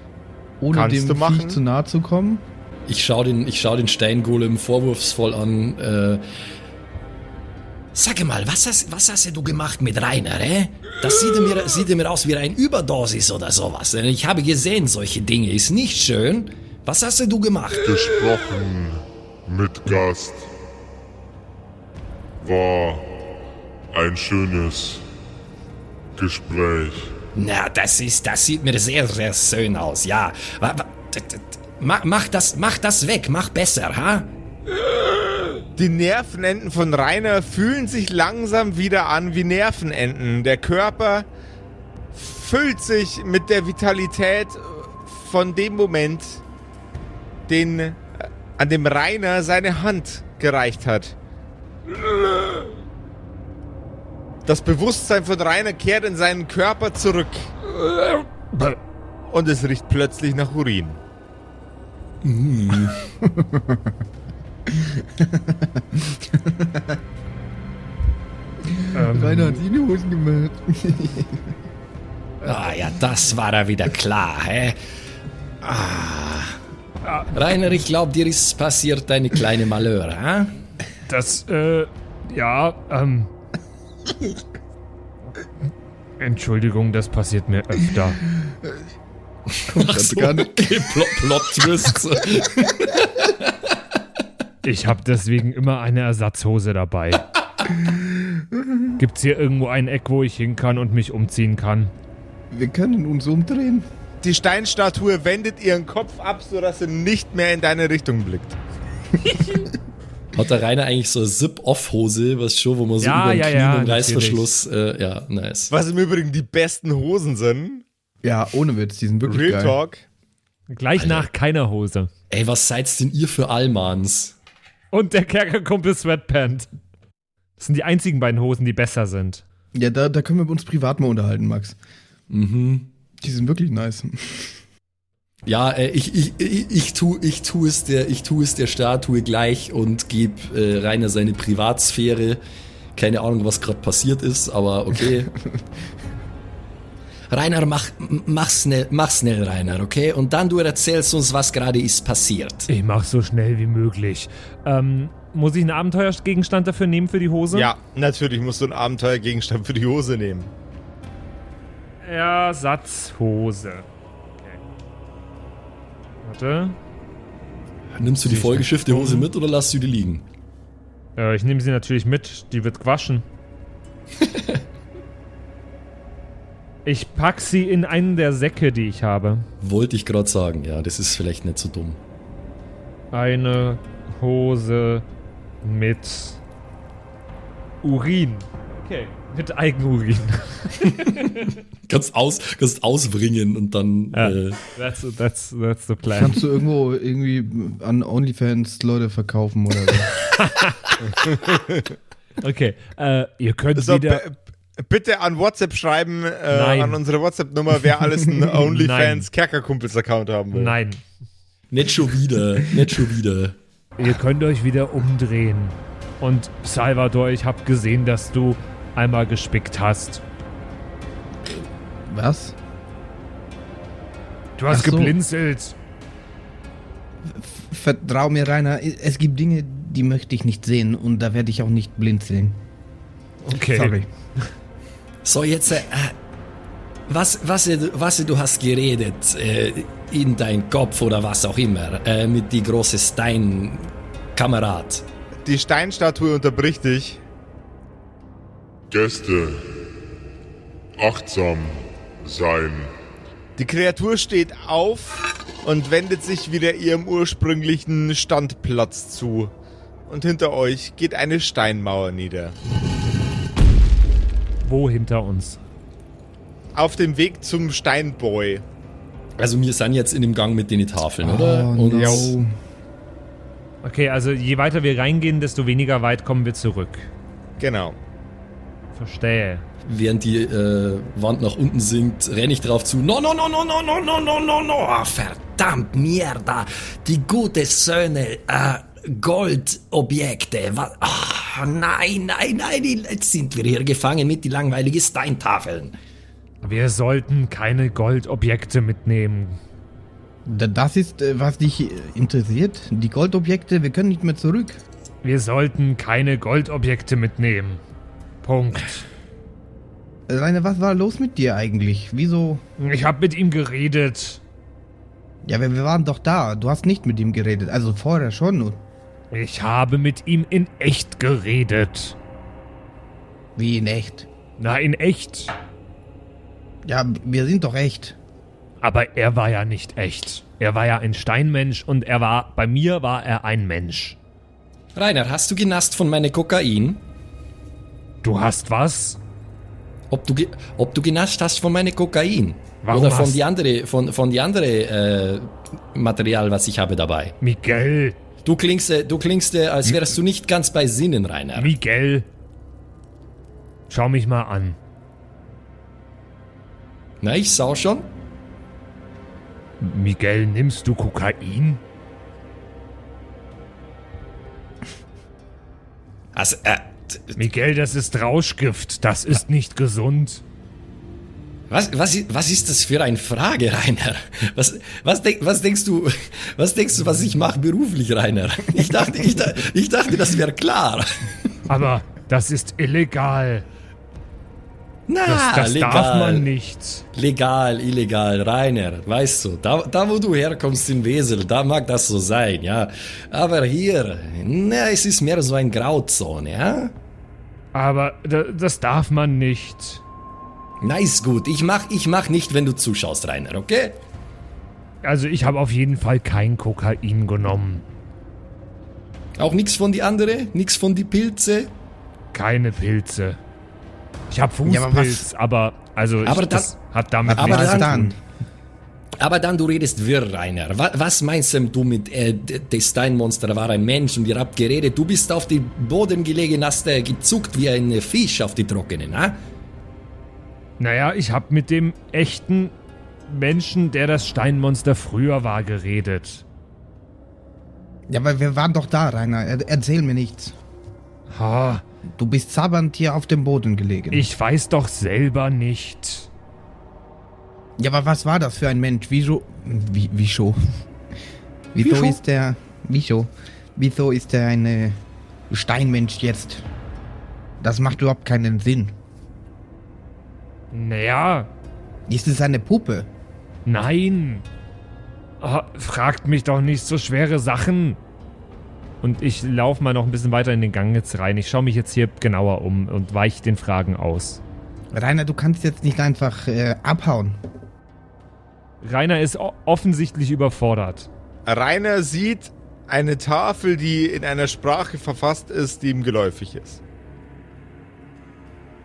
ohne Kannst dem. Viech zu nahe zu kommen? Ich schaue den, ich schau den Steingolem vorwurfsvoll an. Äh, Sag mal, was hast, was hast du gemacht mit Rainer, eh? Das sieht mir, sieht mir aus wie ein Überdosis oder sowas. Ich habe gesehen, solche Dinge. Ist nicht schön. Was hast du gemacht? Gesprochen mit Gast. War ein schönes Gespräch. Na, das ist, das sieht mir sehr, sehr schön aus, ja. Mach, mach das, mach das weg, mach besser, ha? Die Nervenenden von Rainer fühlen sich langsam wieder an wie Nervenenden. Der Körper füllt sich mit der Vitalität von dem Moment, den, äh, an dem Rainer seine Hand gereicht hat. Das Bewusstsein von Rainer kehrt in seinen Körper zurück. Und es riecht plötzlich nach Urin. (laughs) Ähm, Rainer hat in die Hosen gemacht. Ah ja, das war er wieder klar, hä? Ah. Rainer, ich glaube, dir ist passiert eine kleine Malheur, hä? Das, äh, ja, ähm. Entschuldigung, das passiert mir öfter. Ach so, okay, Plot, Plot Twist. Ich habe deswegen immer eine Ersatzhose dabei. Gibt's hier irgendwo ein Eck, wo ich hin kann und mich umziehen kann? Wir können uns umdrehen. Die Steinstatue wendet ihren Kopf ab, sodass sie nicht mehr in deine Richtung blickt. (laughs) Hat der Rainer eigentlich so eine Zip-Off-Hose, was schon, wo man so Ja, über den ja, Knien ja, und Reißverschluss, äh, ja, nice. Was im Übrigen die besten Hosen sind. Ja, ohne Witz, die sind wirklich Real geil. Talk. Gleich nach keiner Hose. Ey, was seid's denn ihr für Allmanns? Und der Kerkerkumpel Sweatpant. Das sind die einzigen beiden Hosen, die besser sind. Ja, da, da können wir uns privat mal unterhalten, Max. Mhm. Die sind wirklich nice. Ja, äh, ich, ich, ich, ich, tu, ich, tu es der, ich tu es der Statue gleich und gebe äh, Rainer seine Privatsphäre. Keine Ahnung, was gerade passiert ist, aber okay. (laughs) Rainer, mach, mach, schnell, mach schnell, Rainer, okay? Und dann du erzählst uns, was gerade ist passiert. Ich mach so schnell wie möglich. Ähm, muss ich einen Abenteuergegenstand dafür nehmen für die Hose? Ja, natürlich musst du einen Abenteuergegenstand für die Hose nehmen. Ersatzhose. Okay. Warte. Nimmst du die vollgeschiffte Hose mit oder lässt du die liegen? Äh, ich nehme sie natürlich mit. Die wird gewaschen. (laughs) ich pack sie in einen der Säcke, die ich habe. Wollte ich gerade sagen, ja, das ist vielleicht nicht so dumm. Eine Hose mit Urin. Okay. Mit Eigenurin. (laughs) Kannst, aus, kannst ausbringen und dann. Ja. Äh, That's, that's, that's the plan. Kannst du irgendwo irgendwie an OnlyFans Leute verkaufen oder so? (laughs) Okay. Äh, ihr könnt So, wieder. Bitte an WhatsApp schreiben, äh, an unsere WhatsApp-Nummer, wer alles einen (laughs) Nein. OnlyFans Kerkerkumpels-Account haben will. Nein. nicht schon wieder, nicht schon wieder. Ihr könnt euch wieder umdrehen. Und Salvador, ich habe gesehen, dass du einmal gespickt hast. Was? Du hast so. geblinzelt. Vertrau mir, Rainer, es gibt Dinge, die möchte ich nicht sehen und da werde ich auch nicht blinzeln. Okay. Sorry. (laughs) So, jetzt, äh, was, was, was du hast geredet äh, in dein Kopf oder was auch immer äh, mit die große Stein-Kamerad. Die Steinstatue unterbricht dich. Gäste. Achtsam sein. Die Kreatur steht auf und wendet sich wieder ihrem ursprünglichen Standplatz zu. Und hinter euch geht eine Steinmauer nieder. Wo hinter uns? Auf dem Weg zum Steinboy. Also wir sind jetzt in dem Gang mit den Tafeln, oder? Oh, Und no. Okay, also je weiter wir reingehen, desto weniger weit kommen wir zurück. Genau. Verstehe. während die äh, Wand nach unten sinkt, renne ich drauf zu. No, no, no, no, no, no, no, no, no, no. Ah, verdammt, Mierda. Die gute Söhne, äh, Goldobjekte. Ah, nein, nein, nein. Jetzt sind wir hier gefangen mit die langweiligen Steintafeln. Wir sollten keine Goldobjekte mitnehmen. Da- Das ist, äh, was dich interessiert. Die Goldobjekte, wir können nicht mehr zurück. Wir sollten keine Goldobjekte mitnehmen. Punkt. Rainer, was war los mit dir eigentlich? Wieso? Ich habe mit ihm geredet. Ja, wir, wir waren doch da. Du hast nicht mit ihm geredet. Also vorher schon. Ich habe mit ihm in echt geredet. Wie in echt. Na, in echt. Ja, wir sind doch echt. Aber er war ja nicht echt. Er war ja ein Steinmensch und er war, bei mir war er ein Mensch. Rainer, hast du genasst von meiner Kokain? Du hast was? Ob du, ge- ob du genascht hast von meiner Kokain? Warum Oder von hast- die andere, von, von die andere äh, Material, was ich habe dabei? Miguel, Du klingst, äh, du klingst, äh, als wärst du nicht ganz bei Sinnen, Rainer. Miguel. Schau mich mal an. Na, ich sah schon. Miguel, nimmst du Kokain? Also, äh, Miguel, das ist Rauschgift. Das ist nicht gesund. Was, was, was ist das für eine Frage, Rainer? Was, was, denk, was denkst du, was denkst du, was ich mache beruflich, Rainer? Ich dachte, ich, ich dachte, das wäre klar. Aber das ist illegal. Na, Das, das legal. darf man nicht. Legal, illegal, Rainer, weißt du, da, da wo du herkommst in Wesel, da mag das so sein, ja. Aber hier, na, es ist mehr so ein Grauzone, ja. Aber da, das darf man nicht. Ist gut, ich mach, ich mach nicht, wenn du zuschaust, Rainer, okay? Also ich habe auf jeden Fall kein Kokain genommen. Auch nichts von die andere, nichts von die Pilze. Keine Pilze. Ich habe Ja, aber Fußpilz, aber, also Aber ich, das hat damit aber nichts Was dann- zu dann? tun. Aber dann, du redest wirr, Rainer. Was, was meinst denn du mit, äh, das Steinmonster war ein Mensch und ihr habt geredet, du bist auf den Boden gelegen, hast äh, gezuckt wie ein Fisch auf die Trockenen, ha? Naja, ich habe mit dem echten Menschen, der das Steinmonster früher war, geredet. Ja, aber wir waren doch da, Rainer. Er, erzähl mir nichts. Ha, Du bist sabbernd hier auf dem Boden gelegen. ich weiß doch selber nicht. Ja, aber was war das für ein Mensch? Wieso? Wie, wieso? (laughs) Wieso Wieso? ist der. Wieso? Wieso ist der ein Steinmensch jetzt? Das macht überhaupt keinen Sinn. Naja, Ist es eine Puppe? nein. Ah, fragt mich doch nicht so schwere Sachen. Und ich laufe mal noch ein bisschen weiter in den Gang jetzt rein. Ich schaue mich jetzt hier genauer um und weiche den Fragen aus. Rainer, du kannst jetzt nicht einfach äh, abhauen. Rainer ist offensichtlich überfordert. Rainer sieht eine Tafel, die in einer Sprache verfasst ist, die ihm geläufig ist.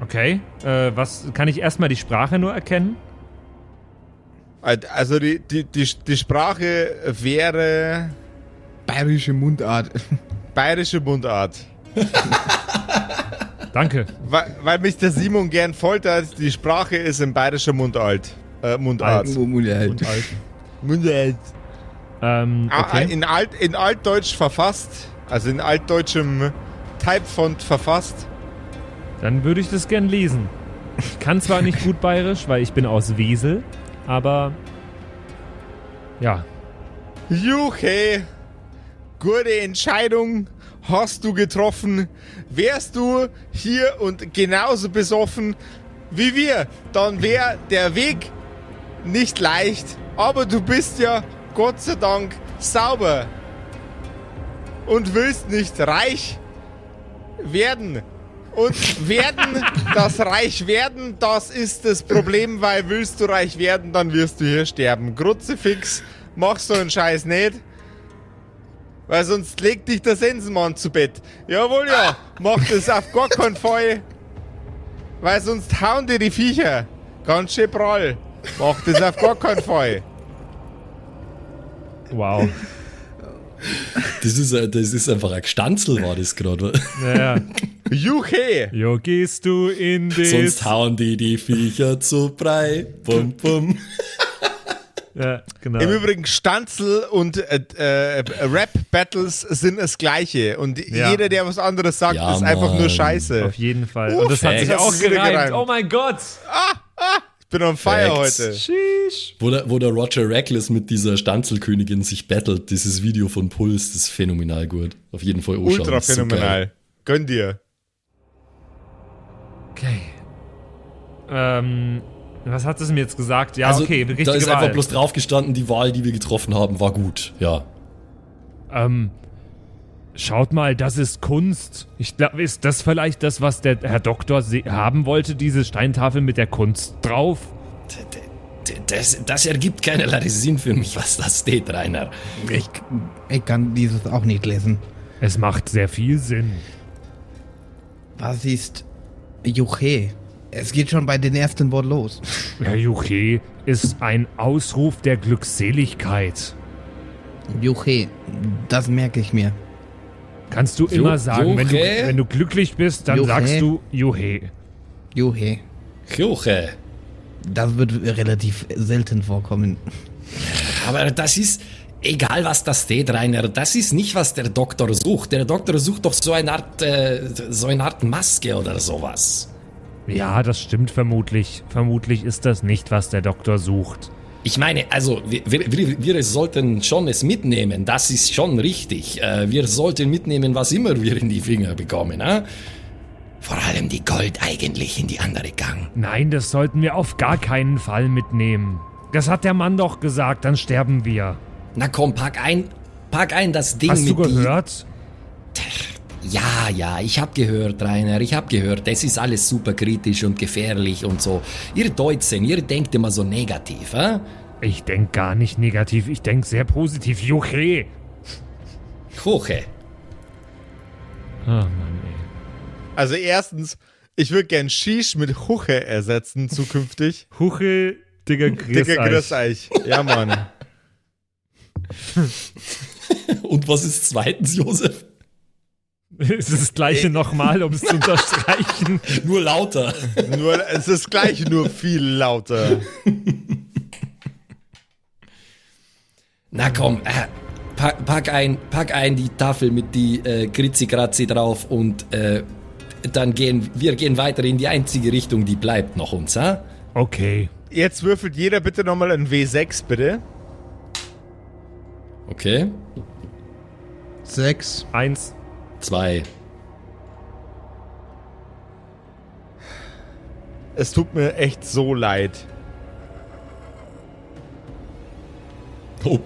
Okay. Äh, was kann ich erstmal die Sprache nur erkennen? Also die, die, die, die Sprache wäre Bayerische Mundart. bayerische Mundart. (laughs) Danke. Weil, weil mich der Simon gern foltert, die Sprache ist in bayerischer Mundart. Äh, Mundart. Mundart. Mundart. Ähm, Ah, okay. In, Alt, in Altdeutsch verfasst, also in altdeutschem Typefont verfasst. Dann würde ich das gern lesen. Ich kann zwar nicht gut bayerisch, weil ich bin aus Wesel, aber ja, Juche, gute Entscheidung hast du getroffen. Wärst du hier und genauso besoffen wie wir, dann wäre der Weg nicht leicht. Aber du bist ja Gott sei Dank sauber und willst nicht reich werden. Und werden, das reich werden, das ist das Problem, weil willst du reich werden, dann wirst du hier sterben. Grutzefix, mach so einen Scheiß nicht. Weil sonst legt dich der Sensenmann zu Bett. Jawohl, ja, mach das auf gar keinen Fall. Weil sonst hauen dir die Viecher. Ganz schön prall. Mach das auf gar keinen Fall. wow. Das ist, das ist einfach ein Stanzel, war das gerade. Naja. Juche! Jo, gehst du in das... Sonst hauen die die Viecher zu Brei. Bum, bum. Ja, genau. Im Übrigen, Stanzel und äh, äh, Rap-Battles sind das Gleiche. Und Ja. jeder, der was anderes sagt, Ja, ist einfach nur. Scheiße. Auf jeden Fall. Oh, Und das hat sich das auch gereimt. gereimt. Oh mein Gott. Ich bin on fire Facts. heute. Sheesh. Wo der, wo der Roger Reckless mit dieser Stanzelkönigin sich battelt, dieses Video von Puls, das ist phänomenal gut. Auf jeden Fall anschauen. Ultra ist so phänomenal. geil. Gönn dir. Okay. Ähm, was hat es mir jetzt gesagt? Ja, also, okay, richtige da ist Wahl. einfach bloß drauf gestanden, die Wahl, die wir getroffen haben, war gut. Ja. Ähm, schaut mal, das ist Kunst. Ich glaube, ist das vielleicht das, was der Herr Doktor haben wollte, diese Steintafel mit der Kunst drauf? Das, das ergibt keinerlei Sinn für mich, was da steht, Rainer. Ich, ich kann dieses auch nicht lesen. Es macht sehr viel Sinn. Was ist Juche? Es geht schon bei den ersten Wort los. Herr Juche ist ein Ausruf der Glückseligkeit. Juche, das merke ich mir. Kannst du immer sagen, wenn du, Juche? wenn du glücklich bist, dann Juche? sagst du Juhe. Juche, Joche. das wird relativ selten vorkommen. Aber das ist, egal was da steht, Rainer, das ist nicht, was der Doktor sucht. Der Doktor sucht doch so eine Art, äh, so eine Art Maske oder sowas. Ja, das stimmt vermutlich. Vermutlich ist das nicht, was der Doktor sucht. Ich meine, also wir, wir, wir- sollten schon es mitnehmen, das ist schon richtig. Äh, wir sollten mitnehmen, was immer wir in die Finger bekommen. Äh? Vor allem die Gold eigentlich in die andere Gang. Nein, das sollten wir auf gar keinen Fall mitnehmen. Das hat der Mann doch gesagt, dann sterben wir. Na komm, pack ein, pack ein das Ding Hast du mit die- gehört? Ja, ja, ich hab gehört, Rainer, ich hab gehört, das ist alles super kritisch und gefährlich und so. Ihr Deutschen, ihr denkt immer so negativ, äh? Ich denk gar nicht negativ, ich denk sehr positiv. Juche. Hoche. Oh Mann, ey. Also erstens, ich würde gern Shish mit Huche ersetzen zukünftig. (laughs) Huche, Digga, grüß Dicker euch. Grüß euch. Ja, Mann. (laughs) Und was ist zweitens, Josef? (laughs) Es ist das gleiche nochmal, um es zu (laughs) unterstreichen. Nur lauter. Nur, es ist gleich nur viel lauter. Na komm, äh, pack, pack ein, pack ein die Tafel mit die äh, Kritzi-Kratzi drauf und äh, dann gehen wir gehen weiter in die einzige Richtung, die bleibt noch uns, ha? Okay. Jetzt würfelt jeder bitte nochmal ein W6, bitte. Okay. Sechs. Eins. Zwei. Es tut mir echt so leid. Oh.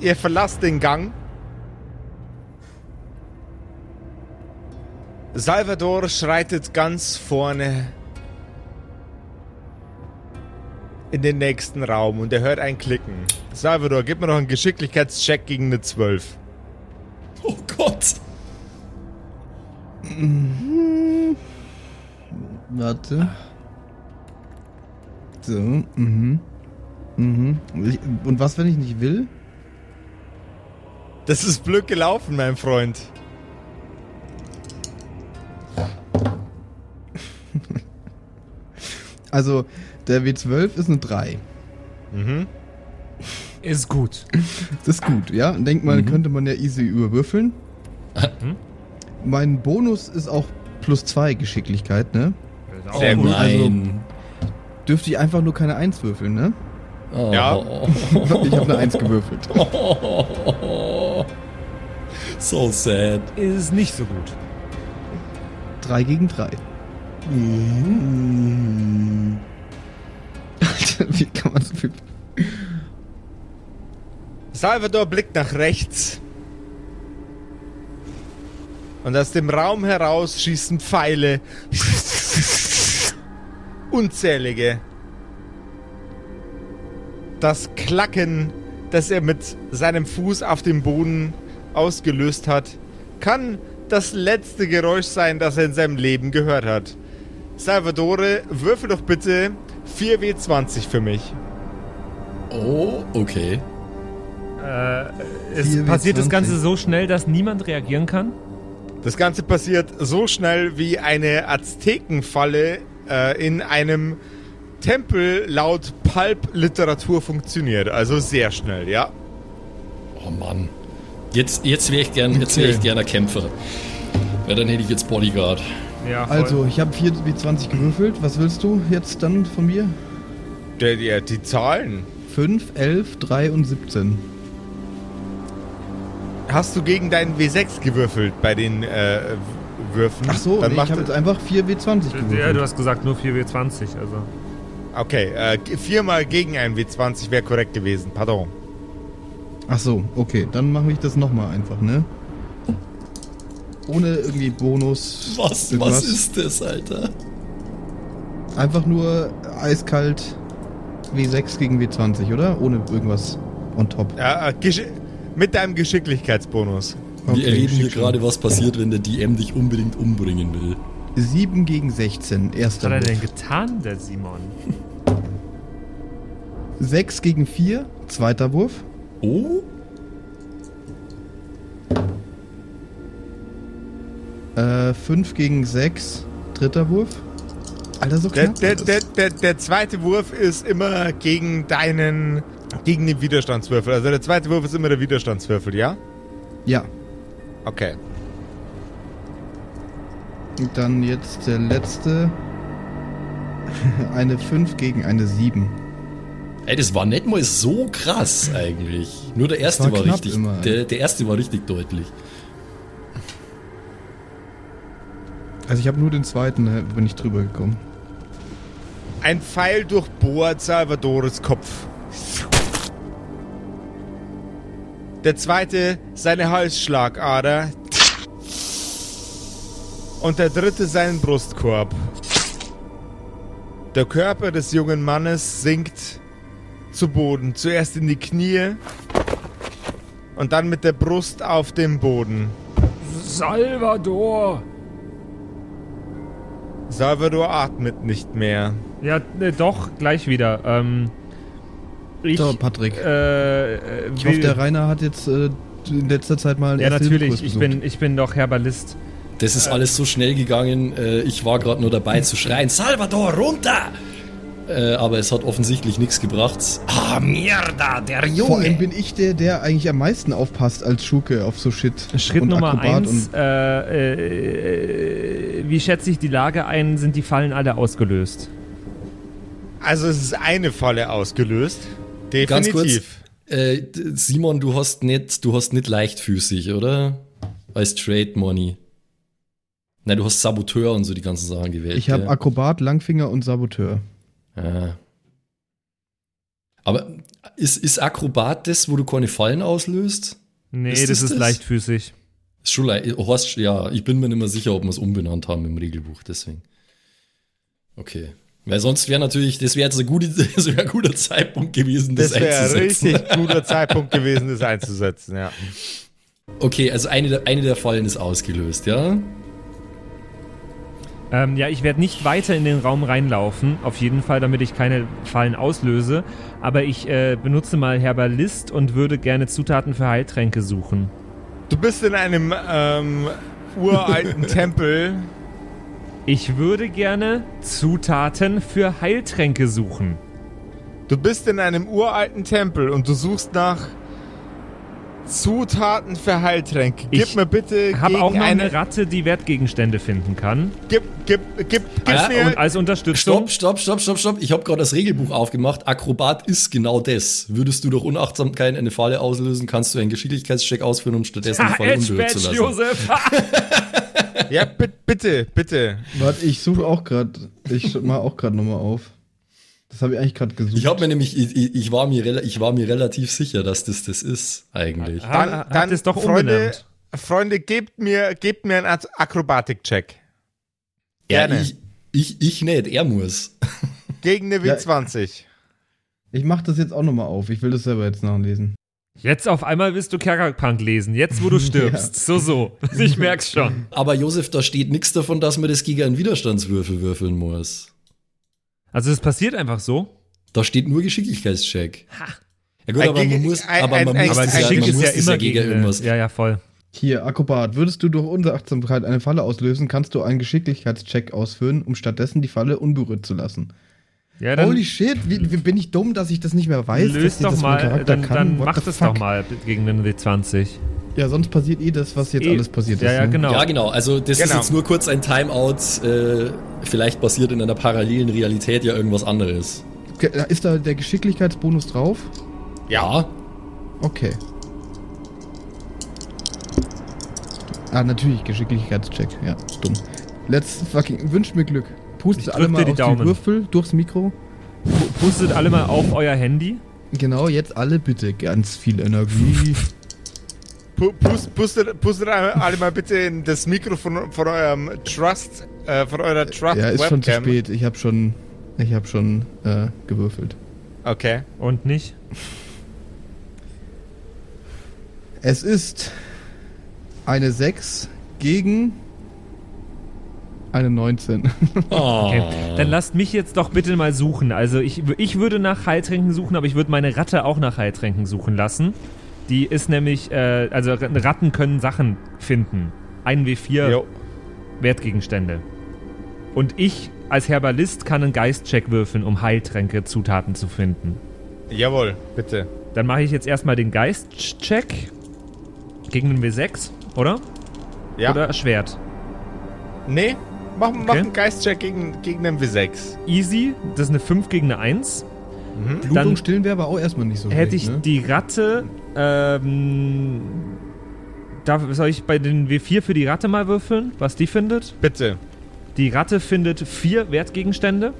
Ihr verlasst den Gang. Salvador schreitet ganz vorne in den nächsten Raum und er hört ein Klicken. Salvador, gib mir noch einen Geschicklichkeitscheck gegen eine 12. Oh Gott. Warte. So, mhm. Mhm. Und was, wenn ich nicht will? Das ist blöd gelaufen, mein Freund. (laughs) Also, der W12 ist eine 3. Ist gut. (laughs) Das ist gut, ja? Denkt mal, könnte man ja easy überwürfeln. Mein Bonus ist auch plus 2 Geschicklichkeit, ne? Sehr oh gut. nein. Dürfte ich einfach nur keine 1 würfeln, ne? Oh. Ja. (laughs) Ich habe eine 1 gewürfelt. (laughs) So sad. Ist nicht so gut. 3 gegen 3. Alter, wie kann man so viel. Salvador blickt nach rechts. Und aus dem Raum heraus schießen Pfeile. Unzählige. Das Klacken, das er mit seinem Fuß auf dem Boden ausgelöst hat, kann das letzte Geräusch sein, das er in seinem Leben gehört hat. Salvadore, würfel doch bitte 4W20 für mich. Oh, okay. Es 4W20. passiert das Ganze so schnell, dass niemand reagieren kann. Das Ganze passiert so schnell wie eine Aztekenfalle äh, in einem Tempel laut Pulp-Literatur funktioniert. Also sehr schnell, ja. Oh Mann. Jetzt, jetzt wäre ich gern, jetzt wäre ich gerne Kämpfer. Weil dann hätte ich jetzt Bodyguard. Ja. Also, ich habe 4 wie 20 gewürfelt. Was willst du jetzt dann von mir? Der, der, die Zahlen. 5, 11, 3 und 17. Hast du gegen deinen W6 gewürfelt bei den äh, Würfen? Ach so, dann nee, macht ich habe jetzt einfach 4 W20 gewürfelt. ja, du hast gesagt nur 4W20, also. Okay, äh, viermal gegen einen W20 wäre korrekt gewesen. Pardon. Ach so, okay, dann mache ich das nochmal einfach, ne? Ohne irgendwie Bonus. Was, irgendwas. was ist das, Alter? Einfach nur eiskalt W6 gegen W20, oder? Ohne irgendwas on top. Ja, äh, Gesch mit deinem Geschicklichkeitsbonus. Wir erleben hier gerade, was passiert, wenn der DM dich unbedingt umbringen will. 7 gegen 16, Was erster hat er denn Wurf. getan, der Simon? 6 gegen 4, zweiter Wurf. Oh? Äh, 5 gegen 6, dritter Wurf. Alter, so knapp. der, der, der, der zweite Wurf ist immer gegen deinen, gegen den Widerstandswürfel. Also der zweite Wurf ist immer der Widerstandswürfel, ja? Ja, Okay. und dann jetzt der letzte. (laughs) eine 5 gegen eine 7. Ey, das war nicht mal so krass eigentlich. Nur der erste war war, richtig. immer, der, der erste war richtig deutlich. Also ich habe nur den zweiten, da bin ich drüber gekommen. Ein Pfeil durchbohrt Salvadores Kopf. Der zweite seine Halsschlagader. Und der dritte seinen Brustkorb. Der Körper des jungen Mannes sinkt zu Boden. Zuerst in die Knie und dann mit der Brust auf dem Boden. Salvador! Salvador atmet nicht mehr. Ja, ne, doch, gleich wieder. Ähm, ich, So, Patrick. äh, äh, Ich will- hoffe, der Rainer hat jetzt äh, in letzter Zeit mal einen Ja, natürlich. Ich bin, ich bin doch Herbalist. Das ist alles so schnell gegangen. Äh, ich war gerade nur dabei zu schreien, Salvador, runter! Äh, aber es hat offensichtlich nichts gebracht. Ah, Mierda, der Vor allem Junge! bin ich der, der eigentlich am meisten aufpasst als Schurke auf so Shit. Schritt und Nummer Akrobat eins. und- Äh, äh, wie schätze ich die Lage ein? Sind die Fallen alle ausgelöst? Also es ist eine Falle ausgelöst. Ganz kurz, Definitiv. äh, Simon, du hast nicht, du hast nicht leichtfüßig, oder? Als Trade Money. Nein, du hast Saboteur und so die ganzen Sachen gewählt. Ich habe? Akrobat, Langfinger und Saboteur. Ja. Aber ist, ist Akrobat das, wo du keine Fallen auslöst? Nee, Ist das das ist das? leichtfüßig. Ist schon leicht. Horst, ja, ich bin mir nicht mehr sicher, ob wir es umbenannt haben im Regelbuch, deswegen. Okay. Weil sonst wäre natürlich, das wäre jetzt ein, gute, (laughs) das wär ein guter Zeitpunkt gewesen, das, Das wäre ein einzusetzen. richtig (laughs) guter Zeitpunkt gewesen, das einzusetzen, ja. Okay, also eine der, eine der Fallen ist ausgelöst, ja? Ähm, ja, ich werde nicht weiter in den Raum reinlaufen, auf jeden Fall, damit ich keine Fallen auslöse. Aber ich äh, benutze mal Herbalist und würde gerne Zutaten für Heiltränke suchen. Du bist in einem ähm, uralten (laughs) Tempel. Ich würde gerne Zutaten für Heiltränke suchen. Du bist in einem uralten Tempel und du suchst nach Zutaten für Heiltränke. Gib Ich mir bitte Habe gegen auch noch eine, eine... Ratte, die Wertgegenstände finden kann. Gib, gib, gib, gib Ah, mir... Und als Unterstützung. Stopp, stopp, stopp, stopp, stopp. Ich habe gerade das Regelbuch aufgemacht. Akrobat ist genau das. Würdest du durch Unachtsamkeit eine Falle auslösen, kannst du einen Geschicklichkeitscheck ausführen, um stattdessen die Ha, Falle Edge unberührt zu lassen. Josef! (laughs) (laughs) (laughs) Ja, bi- bitte, bitte. Warte, ich suche auch gerade. Ich mal auch gerade nochmal auf. Das habe ich eigentlich gerade gesucht. Ich habe mir nämlich, ich, ich, ich, war mir, ich war mir relativ sicher, dass das das ist, eigentlich. Dann, habt dann ihr's doch Freunde, umbenannt. Freunde, gebt mir, gebt mir einen Ak- Akrobatik-Check. Ja, Gerne. ich, ich, ich nicht, er muss. Gegen eine Ja. W20. Ich mache das jetzt auch nochmal auf. Ich will das selber jetzt nachlesen. Jetzt auf einmal willst du Kerkerpunk lesen, jetzt wo du (laughs) stirbst. So, so. Ich merk's schon. Aber Josef, da steht nichts davon, dass man das gegen einen Widerstandswürfel würfeln muss. Also es passiert einfach so. Da steht nur Geschicklichkeitscheck. Ja gut, Ein aber man muss, ein- aber man ein- muss ein ja, man ist muss ja das immer ja gegen gegen irgendwas. Ja, ja, voll. Hier, Akrobat. Würdest du durch Unachtsamkeit eine Falle auslösen, kannst du einen Geschicklichkeitscheck ausführen, um stattdessen die Falle unberührt zu lassen. Ja, dann Holy shit, wie, wie bin ich dumm, dass ich das nicht mehr weiß? löst doch mal, Charakter dann, kann? dann mach das fuck? doch mal gegen den W20. Ja, sonst passiert eh das, was jetzt Eh, alles passiert ja, ist. ja, ne? genau. Ja, genau. Also das ist Genau. jetzt nur kurz ein Timeout. Äh, vielleicht passiert in einer parallelen Realität ja irgendwas anderes. Ge- Ist da der Geschicklichkeitsbonus drauf? Ja. Okay. Ah, natürlich, Geschicklichkeitscheck. Ja, ist dumm. Let's fucking, wünsch mir Glück. Ich Pustet drück alle mal die auf Daumen. die Würfel durchs Mikro. Pustet alle mal auf euer Handy. Genau, jetzt alle bitte ganz viel Energie. Pu- Pust, pustet, pustet alle mal bitte in das Mikro von, von eurem Trust, äh, von eurer Trust ja, ist schon zu Webcam. spät. Ich habe schon, ich habe schon äh, gewürfelt. Okay. Und nicht? Es ist eine 6 gegen eine 19. (laughs) Okay. Dann lasst mich jetzt doch bitte mal suchen. Also ich, ich würde nach Heiltränken suchen, aber ich würde meine Ratte auch nach Heiltränken suchen lassen. Die ist nämlich, äh, also Ratten können Sachen finden. Ein W4 Jo. Wertgegenstände. Und ich als Herbalist kann einen Geistcheck würfeln, um Heiltränke Zutaten zu finden. Jawohl, bitte. Dann mache ich jetzt erstmal den Geistcheck gegen den W6, oder? Ja. Oder Schwert. Nee, mach, mach Okay. einen Geistcheck gegen, gegen den W6. Easy, das ist eine 5 gegen eine 1. Blutung stillen wäre aber auch erstmal nicht so Hätte schlecht, ich ne? die Ratte, ähm, darf, soll ich bei den W4 für die Ratte mal würfeln, was die findet? Bitte. Die Ratte findet vier Wertgegenstände.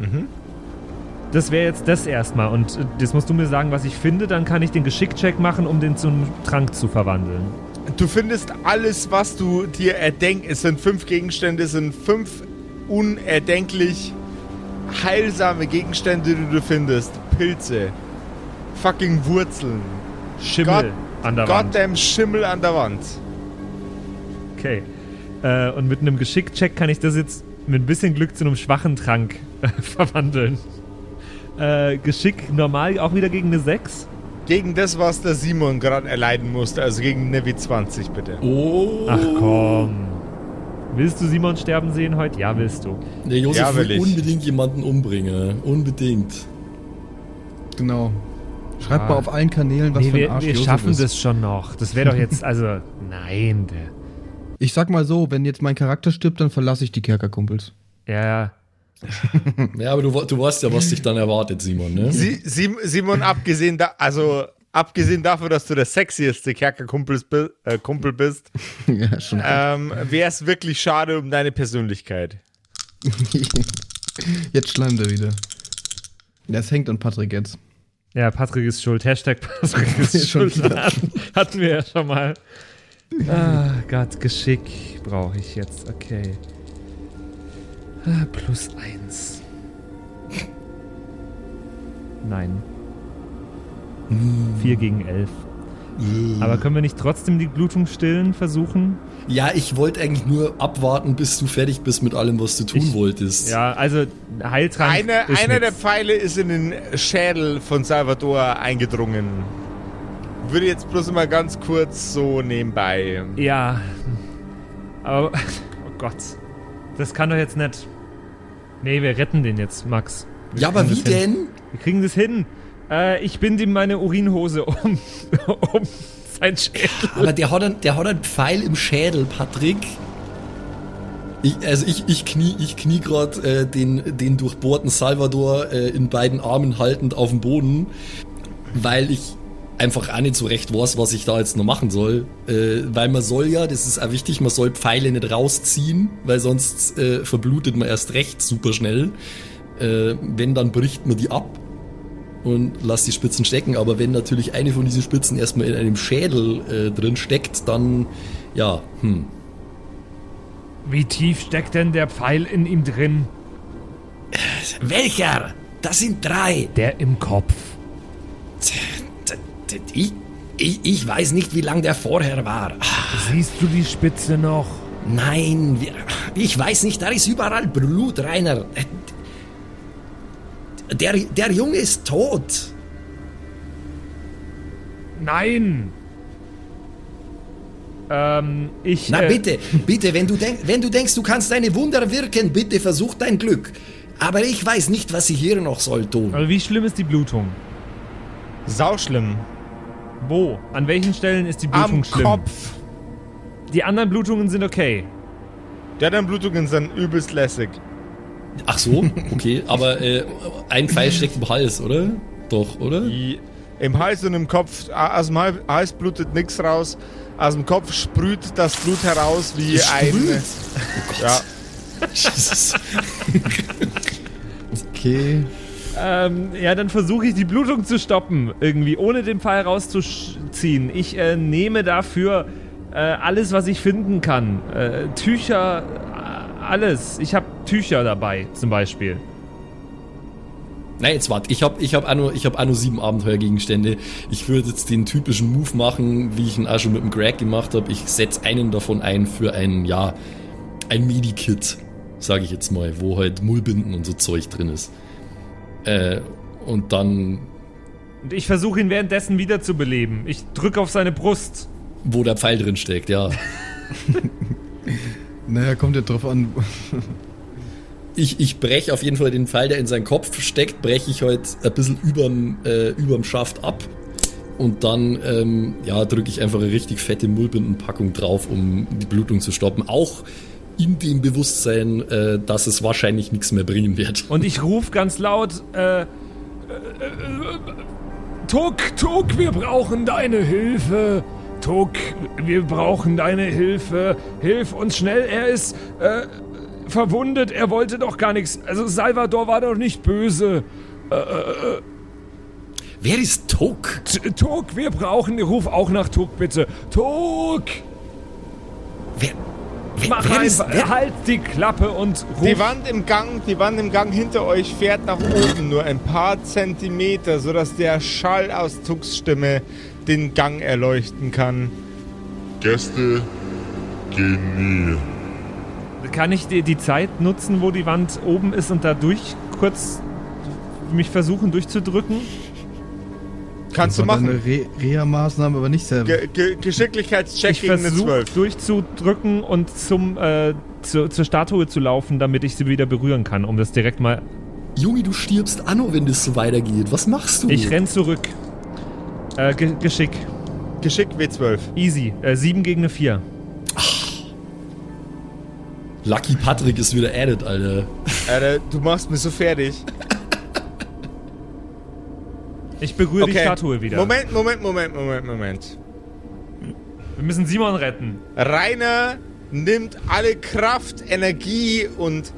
Mhm. Das wäre jetzt das erstmal. Und äh, das musst du mir sagen, was ich finde. Dann kann ich den Geschickcheck machen, um den zum Trank zu verwandeln. Du findest alles, was du dir erdenkst. Es sind fünf Gegenstände, es sind fünf unerdenklich heilsame Gegenstände, die du findest. Pilze. Fucking Wurzeln. Schimmel Gott- an der Wand. Goddamn Schimmel an der Wand. Okay. Äh, und mit einem Geschickcheck kann ich das jetzt mit ein bisschen Glück zu einem schwachen Trank (laughs) verwandeln. Äh, Geschick normal auch wieder gegen eine 6. Gegen das, was der Simon gerade erleiden musste. Also gegen eine W20, bitte. Oh. Ach komm. Willst du Simon sterben sehen heute? Ja, willst du. Der Josef Ja, will will ich. unbedingt jemanden umbringen. Unbedingt. Genau. Schreibt Ah. mal auf allen Kanälen, was nee, für ein wir, Arsch wir Josef schaffen ist. das schon noch. Das wäre doch jetzt, also, (laughs) nein. Der, Ich sag mal so, wenn jetzt mein Charakter stirbt, dann verlasse ich die Kerkerkumpels. ja, ja. (laughs) Ja, aber du, du weißt ja, was dich dann erwartet, Simon, ne? Si Sim Simon, abgesehen, da also abgesehen davon, dass du der sexieste Kerkerkumpel äh, Kumpel bist, (laughs) ja, schon. ähm, wäre es wirklich schade um deine Persönlichkeit. (laughs) Jetzt schleimt er wieder. Das hängt an Patrick jetzt. Ja, Patrick ist schuld. Hashtag Patrick ist schuld. Hatten, hatten wir ja schon mal. Ah, Gott, Geschick brauche ich jetzt. Okay. Ah, plus eins. Nein. Vier gegen elf. Aber können wir nicht trotzdem die Blutung stillen versuchen? Ja, ich wollte eigentlich nur abwarten, bis du fertig bist mit allem, was du tun Ich- wolltest. Ja, also Heiltrank Eine, einer der nix. Pfeile ist in den Schädel von Salvador eingedrungen. Würde jetzt bloß mal ganz kurz so nebenbei. Ja. Aber, (laughs) oh Gott. Das kann doch jetzt nicht. Nee, wir retten den jetzt, Max. Wir Ja, aber wie das hin. denn? Wir kriegen das hin. Äh, ich binde ihm meine Urinhose um, (laughs) um sein Schädel. Aber der hat, einen, der hat einen Pfeil im Schädel, Patrick. Ich, also ich, ich knie, ich knie gerade äh, den, den durchbohrten Salvador äh, in beiden Armen haltend auf dem Boden, weil ich einfach auch nicht so recht weiß, was ich da jetzt noch machen soll. Äh, weil man soll ja, das ist auch wichtig, man soll Pfeile nicht rausziehen, weil sonst äh, verblutet man erst recht super schnell. Äh, wenn, dann bricht man die ab und lass die Spitzen stecken. Aber wenn natürlich eine von diesen Spitzen erstmal in einem Schädel äh, drin steckt, dann ja, hm. Wie tief steckt denn der Pfeil in ihm drin? Welcher? Das sind drei. Der im Kopf. Ich, ich, ich weiß nicht, wie lang der vorher war. Siehst du die Spitze noch? Nein, ich weiß nicht, da ist überall Blut, Rainer. Der, der Junge ist tot. Nein! Ähm, ich. Na äh, bitte, bitte, wenn du, denk, wenn du denkst, du kannst deine Wunder wirken, bitte versuch dein Glück. Aber ich weiß nicht, was ich hier noch soll tun. Aber wie schlimm ist die Blutung? Sauschlimm. Wo? An welchen Stellen ist die Blutung Am schlimm? Kopf. Die anderen Blutungen sind okay. Die anderen Blutungen sind übelst lässig. Ach so, okay, aber äh, ein Pfeil steckt im Hals, oder? Doch, oder? Die, Im Hals und im Kopf, aus dem Hal- Hals blutet nichts raus. Aus dem Kopf sprüht das Blut heraus wie ein. Sprüht? Ja, (laughs) Jesus. Okay. Ähm, ja, dann versuche ich die Blutung zu stoppen. Irgendwie, ohne den Pfeil rauszuziehen. Ich äh, nehme dafür äh, alles, was ich finden kann. Äh, Tücher, äh, alles. Ich habe Tücher dabei, zum Beispiel. Nein, jetzt warte, ich habe ich hab nur- ich hab nur sieben Abenteuergegenstände. Ich würde jetzt den typischen Move machen, wie ich ihn auch schon mit dem Greg gemacht habe. Ich setze einen davon ein für ein, ja, ein Medikit, sage ich jetzt mal, wo halt Mullbinden und so Zeug drin ist. Äh, und dann, Und ich versuche ihn währenddessen wiederzubeleben. Ich drücke auf seine Brust. wo der Pfeil drin steckt, ja. (laughs) Naja, kommt ja drauf an. (laughs) Ich, ich breche auf jeden Fall den Pfeil, der in seinen Kopf steckt, breche ich halt ein bisschen überm, äh, überm Schaft ab. Und dann ähm, ja, drücke ich einfach eine richtig fette Mullbindenpackung drauf, um die Blutung zu stoppen. Auch in dem Bewusstsein, äh, dass es wahrscheinlich nichts mehr bringen wird. Und ich rufe ganz laut, äh, äh, äh, Tuck, Tuck, wir brauchen deine Hilfe. Tuck, wir brauchen deine Hilfe. Hilf uns schnell, er ist äh, verwundet, er wollte doch gar nichts. Also Salvador war doch nicht böse. Wer ist Tok? T Tuck, wir brauchen, ruf auch nach Tuck bitte. Wer, wer, mach einfach, halt die Klappe und ruf. Die Wand im Gang, die Wand im Gang hinter euch fährt nach oben nur ein paar Zentimeter, sodass der Schall aus Tucks Stimme den Gang erleuchten kann. Gäste gehen nie. Kann ich die, die Zeit nutzen, wo die Wand oben ist und da durch kurz mich versuchen durchzudrücken? Kannst du machen. Eine Re Reha-Maßnahme, aber nicht sehr. Ge Ge Geschicklichkeitscheck Ich gegen eine versuche 12. durchzudrücken und zum, äh, zu, zur Statue zu laufen, damit ich sie wieder berühren kann, um das direkt mal. Junge, du stirbst Anno, wenn das so weitergeht. Was machst du? Ich renn zurück. Äh, Ge Geschick. Geschick W12. Easy. Äh, 7 gegen eine 4. Lucky Patrick ist wieder added, Alter. Alter, du machst mich so fertig. Ich berühre die Okay. Statue wieder. Moment, Moment, Moment, Moment, Moment. Wir müssen Simon retten. Rainer nimmt alle Kraft, Energie und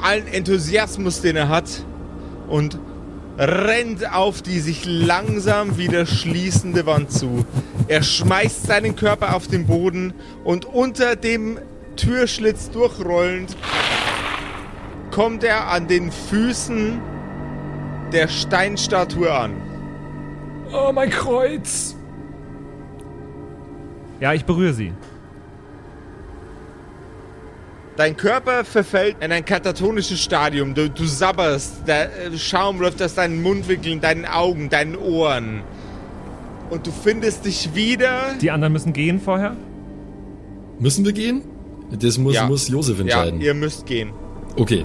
allen Enthusiasmus, den er hat, und rennt auf die sich langsam wieder schließende Wand zu. Er schmeißt seinen Körper auf den Boden und unter dem Türschlitz durchrollend kommt er an den Füßen der Steinstatue an. Oh, mein Kreuz! Ja, ich berühre sie. Dein Körper verfällt in ein katatonisches Stadium. Du, du sabberst, der äh, Schaum läuft aus deinen Mundwinkeln, deinen Augen, deinen Ohren. Und du findest dich wieder. Die anderen müssen gehen vorher. Müssen wir gehen? Das muss, Ja. muss Josef Ja, entscheiden. ihr müsst gehen. Okay.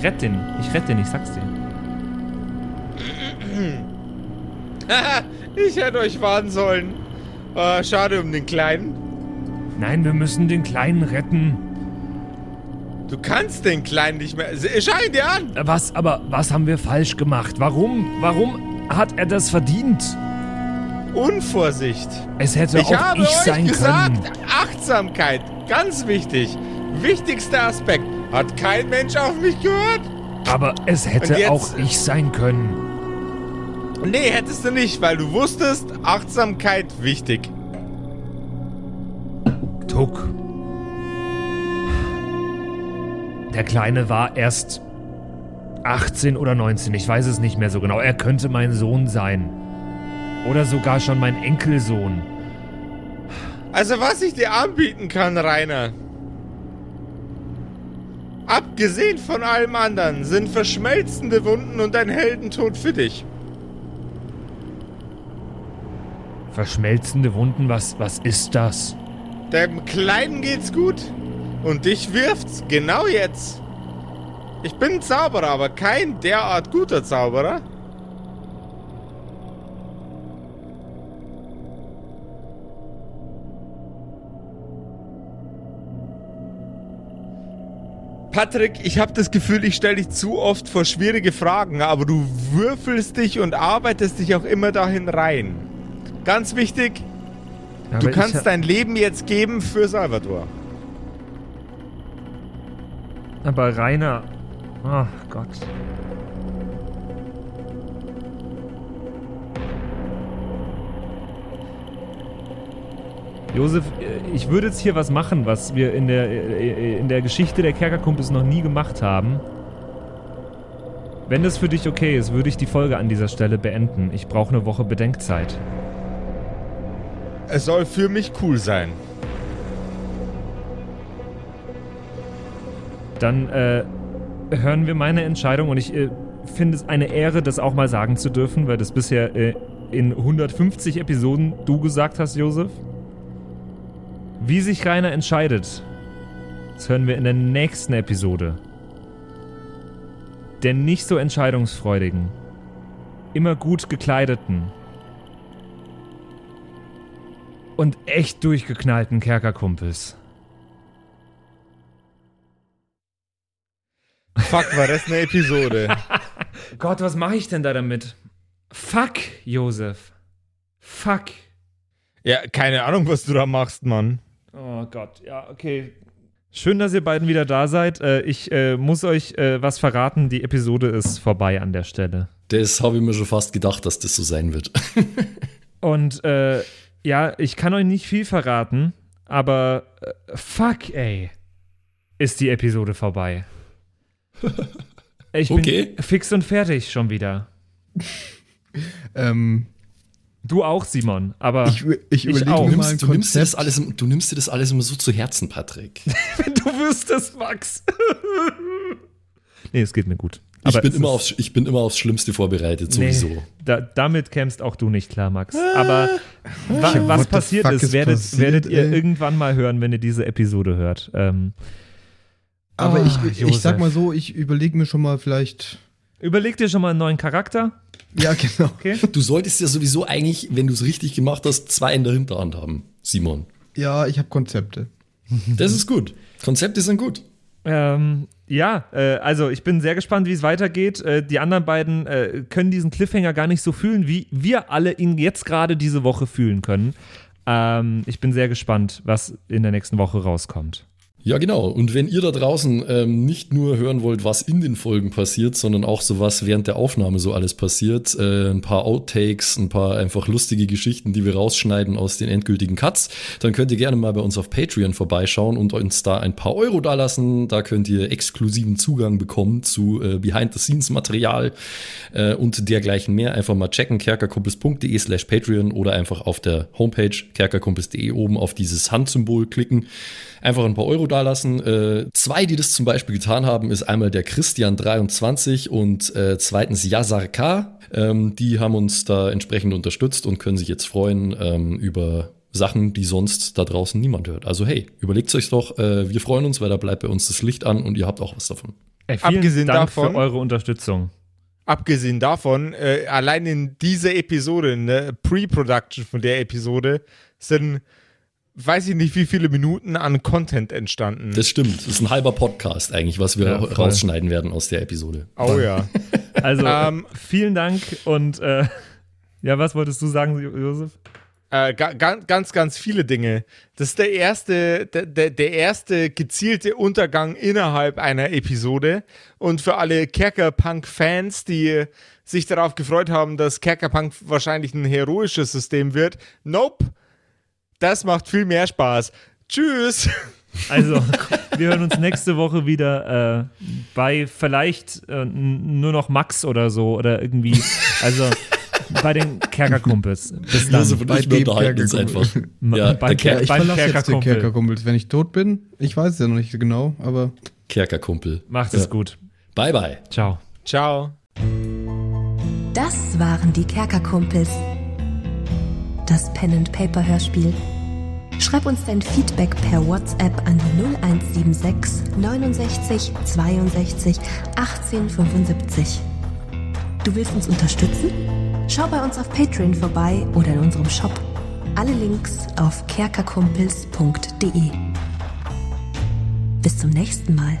Ich rette den. Ich rette den, ich sag's dir. (laughs) ich hätte euch warnen sollen. Äh, schade um den Kleinen. Nein, wir müssen den Kleinen retten. Du kannst den Kleinen nicht mehr. Schau ihn dir an! Was, aber was haben wir falsch gemacht? Warum? Warum hat er das verdient? Unvorsicht. Es hätte Ich auch habe ich euch sein gesagt, können. Achtsamkeit. Ganz wichtig. Wichtigster Aspekt. Hat kein Mensch auf mich gehört? Aber es hätte jetzt- auch ich sein können. Nee, hättest du nicht, weil du wusstest, Achtsamkeit wichtig. Tuck. Der Kleine war erst 18 oder 19, ich weiß es nicht mehr so genau. Er könnte mein Sohn sein. Oder sogar schon mein Enkelsohn. Also was ich dir anbieten kann, Rainer. Abgesehen von allem anderen sind verschmelzende Wunden und ein Heldentod für dich. Verschmelzende Wunden, was, was ist das? Dem Kleinen geht's gut. Und dich wirft's genau jetzt. Ich bin Zauberer, aber kein derart guter Zauberer. Patrick, ich habe das Gefühl, ich stelle dich zu oft vor schwierige Fragen, aber du würfelst dich und arbeitest dich auch immer dahin rein. Ganz wichtig, Aber du kannst dein Leben jetzt geben für Salvador. Aber Rainer. Ach Gott. Josef, äh, ich würde jetzt hier was machen, was wir in der, äh, in der Geschichte der Kerkerkumpels noch nie gemacht haben. Wenn das für dich okay ist, würde ich die Folge an dieser Stelle beenden. Ich brauche eine Woche Bedenkzeit. Es soll für mich cool sein. Dann äh, hören wir meine Entscheidung und ich äh, finde es eine Ehre, das auch mal sagen zu dürfen, weil das bisher äh, in 150 Episoden du gesagt hast, Josef. Wie sich Rainer entscheidet, das hören wir in der nächsten Episode. Der nicht so entscheidungsfreudigen, immer gut gekleideten und echt durchgeknallten Kerkerkumpels. Fuck, war das eine Episode? (laughs) Gott, was mache ich denn da damit? Fuck, Josef. Fuck. ja, keine Ahnung, was du da machst, Mann. Oh Gott, ja, okay. Schön, dass ihr beiden wieder da seid. Äh, ich äh, muss euch äh, was verraten. Die Episode ist vorbei an der Stelle. Das habe ich mir schon fast gedacht, dass das so sein wird. (laughs) Und äh, ja, ich kann euch nicht viel verraten, aber fuck, ey, ist die Episode vorbei. (laughs) Ich Okay. bin fix und fertig schon wieder. Ähm, Du auch, Simon, aber ich ich überlege auch. mir Du nimmst, du, nimmst dir das alles, du nimmst dir das alles immer so zu Herzen, Patrick. (laughs) du wüsstest, Max. (laughs) nee, es geht mir gut. Ich Aber bin, es immer aufs, ich bin immer aufs Schlimmste vorbereitet, sowieso. Nee, da, damit kämst auch du nicht klar, Max. Aber wa, What was passiert ist, werdet, passiert, werdet ihr ey? irgendwann mal hören, wenn ihr diese Episode hört. Ähm, Aber Oh, ich, ich sag mal so, ich überlege mir schon mal vielleicht. Überleg dir schon mal einen neuen Charakter. Ja, genau. Okay. Du solltest ja sowieso eigentlich, wenn du es richtig gemacht hast, zwei in der Hinterhand haben, Simon. Ja, ich habe Konzepte. Das ist gut. Konzepte sind gut. Ähm, ja, äh, also ich bin sehr gespannt, wie es weitergeht. Äh, die anderen beiden äh, können diesen Cliffhanger gar nicht so fühlen, wie wir alle ihn jetzt gerade diese Woche fühlen können. Ähm, ich bin sehr gespannt, was in der nächsten Woche rauskommt. Ja, genau. Und wenn ihr da draußen ähm, nicht nur hören wollt, was in den Folgen passiert, sondern auch so was während der Aufnahme so alles passiert, äh, ein paar Outtakes, ein paar einfach lustige Geschichten, die wir rausschneiden aus den endgültigen Cuts, dann könnt ihr gerne mal bei uns auf Patreon vorbeischauen und uns da ein paar Euro dalassen. Da könnt ihr exklusiven Zugang bekommen zu äh, Behind-the-Scenes-Material äh, und dergleichen mehr. Einfach mal checken, kerkerkumpels.de slash Patreon oder einfach auf der Homepage kerkerkumpels.de oben auf dieses Handsymbol klicken. Einfach ein paar Euro dalassen. Äh, zwei, die das zum Beispiel getan haben, ist einmal der Christian23 und äh, zweitens Yazar K. Ähm, die haben uns da entsprechend unterstützt und können sich jetzt freuen ähm, über Sachen, die sonst da draußen niemand hört. Also hey, überlegt euch doch, äh, wir freuen uns, weil da bleibt bei uns das Licht an und ihr habt auch was davon. Ey, vielen Abgesehen Dank davon- für eure Unterstützung. Abgesehen davon, äh, allein in dieser Episode, in der Pre-Production von der Episode, sind, weiß ich nicht, wie viele Minuten an Content entstanden. Das stimmt. Das ist ein halber Podcast eigentlich, was wir Ja, rausschneiden werden aus der Episode. oh ja. (laughs) Also Ähm, vielen Dank und äh, ja, was wolltest du sagen, Jo- Josef? Äh, ga, ga, ganz, ganz viele Dinge. Das ist der erste, der, der, der erste gezielte Untergang innerhalb einer Episode. Und für alle Kerkerpunk-Fans, die sich darauf gefreut haben, dass Kerkerpunk wahrscheinlich ein heroisches System wird, nope. Das macht viel mehr Spaß. Tschüss. Also, wir hören uns nächste Woche wieder äh, bei vielleicht äh, nur noch Max oder so oder irgendwie, also bei den Kerkerkumpels. Bis dann. Und bei dem unterhalten uns Kerkerkumpel. einfach. Ja, der Ker Ich beim verlasse jetzt den Kerkerkumpel. Kerkerkumpels. Wenn ich tot bin, ich weiß es ja noch nicht genau, aber Kerkerkumpel. Macht es Ja. gut. Bye, bye. Ciao. Ciao. Das waren die Kerkerkumpels. Das Pen and Paper Hörspiel. Schreib uns dein Feedback per WhatsApp an die 0176 69 62 18 75. Du willst uns unterstützen? Schau bei uns auf Patreon vorbei oder in unserem Shop. Alle Links auf kerkerkumpels.de. Bis zum nächsten Mal.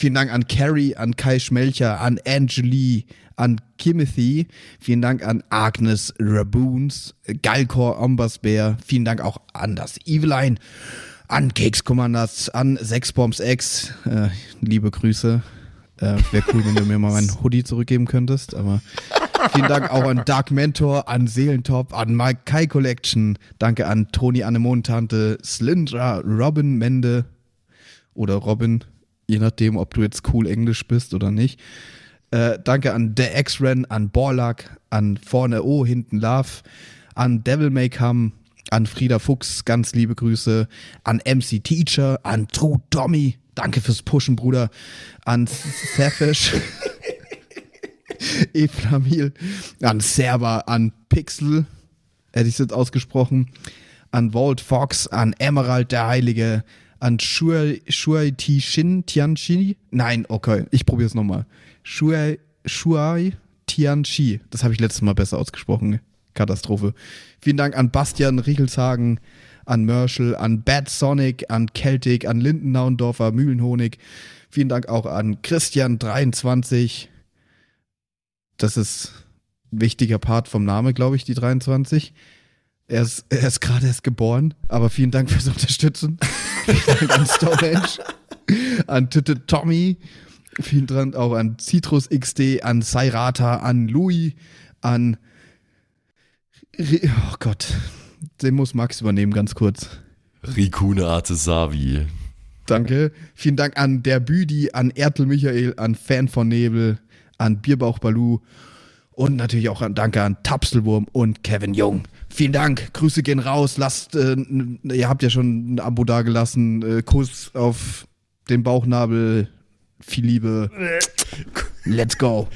Vielen Dank an Carrie, an Kai Schmelcher, an Angeli, an Kimothy. Vielen Dank an Agnes Raboons, Galkor Ombasbär. Vielen Dank auch an das Eveline, an Keks Commanders, an Sexbombs X. Äh, liebe Grüße. Äh, Wäre cool, wenn du mir mal meinen Hoodie zurückgeben könntest, aber vielen Dank auch an Dark Mentor, an Seelentop, an Mike Kai Collection. Danke an Toni Annemontante, Slindra, Robin Mende oder Robin, je nachdem, ob du jetzt cool Englisch bist oder nicht. Äh, danke an The X-Ren, an Borlak, an Vorne O, hinten Love, an Devil May Come, an Frieda Fuchs, ganz liebe Grüße, an MC Teacher, an True Tommy, danke fürs Pushen, Bruder, an Safish, (laughs) Eflamil, an Server, an Pixel, hätte ich es jetzt ausgesprochen, an Walt Fox, an Emerald der Heilige, an Shuai, Shuai Ti Shin Tianchi. Nein, okay, ich probiere es nochmal. Shuai, Shuai Tianchi. Das habe ich letztes Mal besser ausgesprochen. Katastrophe. Vielen Dank an Bastian Riechelshagen, an Merschel, an Bad Sonic, an Celtic, an Lindennaundorfer, Mühlenhonig. Vielen Dank auch an Christian23. Das ist ein wichtiger Part vom Name, glaube ich, die 23. Er ist, er ist gerade erst geboren, aber vielen Dank fürs Unterstützen. (laughs) vielen Dank an Stonehenge, an Titte Tommy, vielen Dank auch an Citrus XD, an Sairata, an Louis, an. Oh Gott, den muss Max übernehmen, ganz kurz. Rikune Artesavi. Danke. Vielen Dank an der Büdi, an Ertel Michael, an Fan von Nebel, an Bierbauch Balu und natürlich auch an Danke an Tapselwurm und Kevin Jung. Vielen Dank. Grüße gehen raus. Lasst, äh, ihr habt ja schon ein Abo dagelassen. Äh, Kuss auf den Bauchnabel. Viel Liebe. Let's go.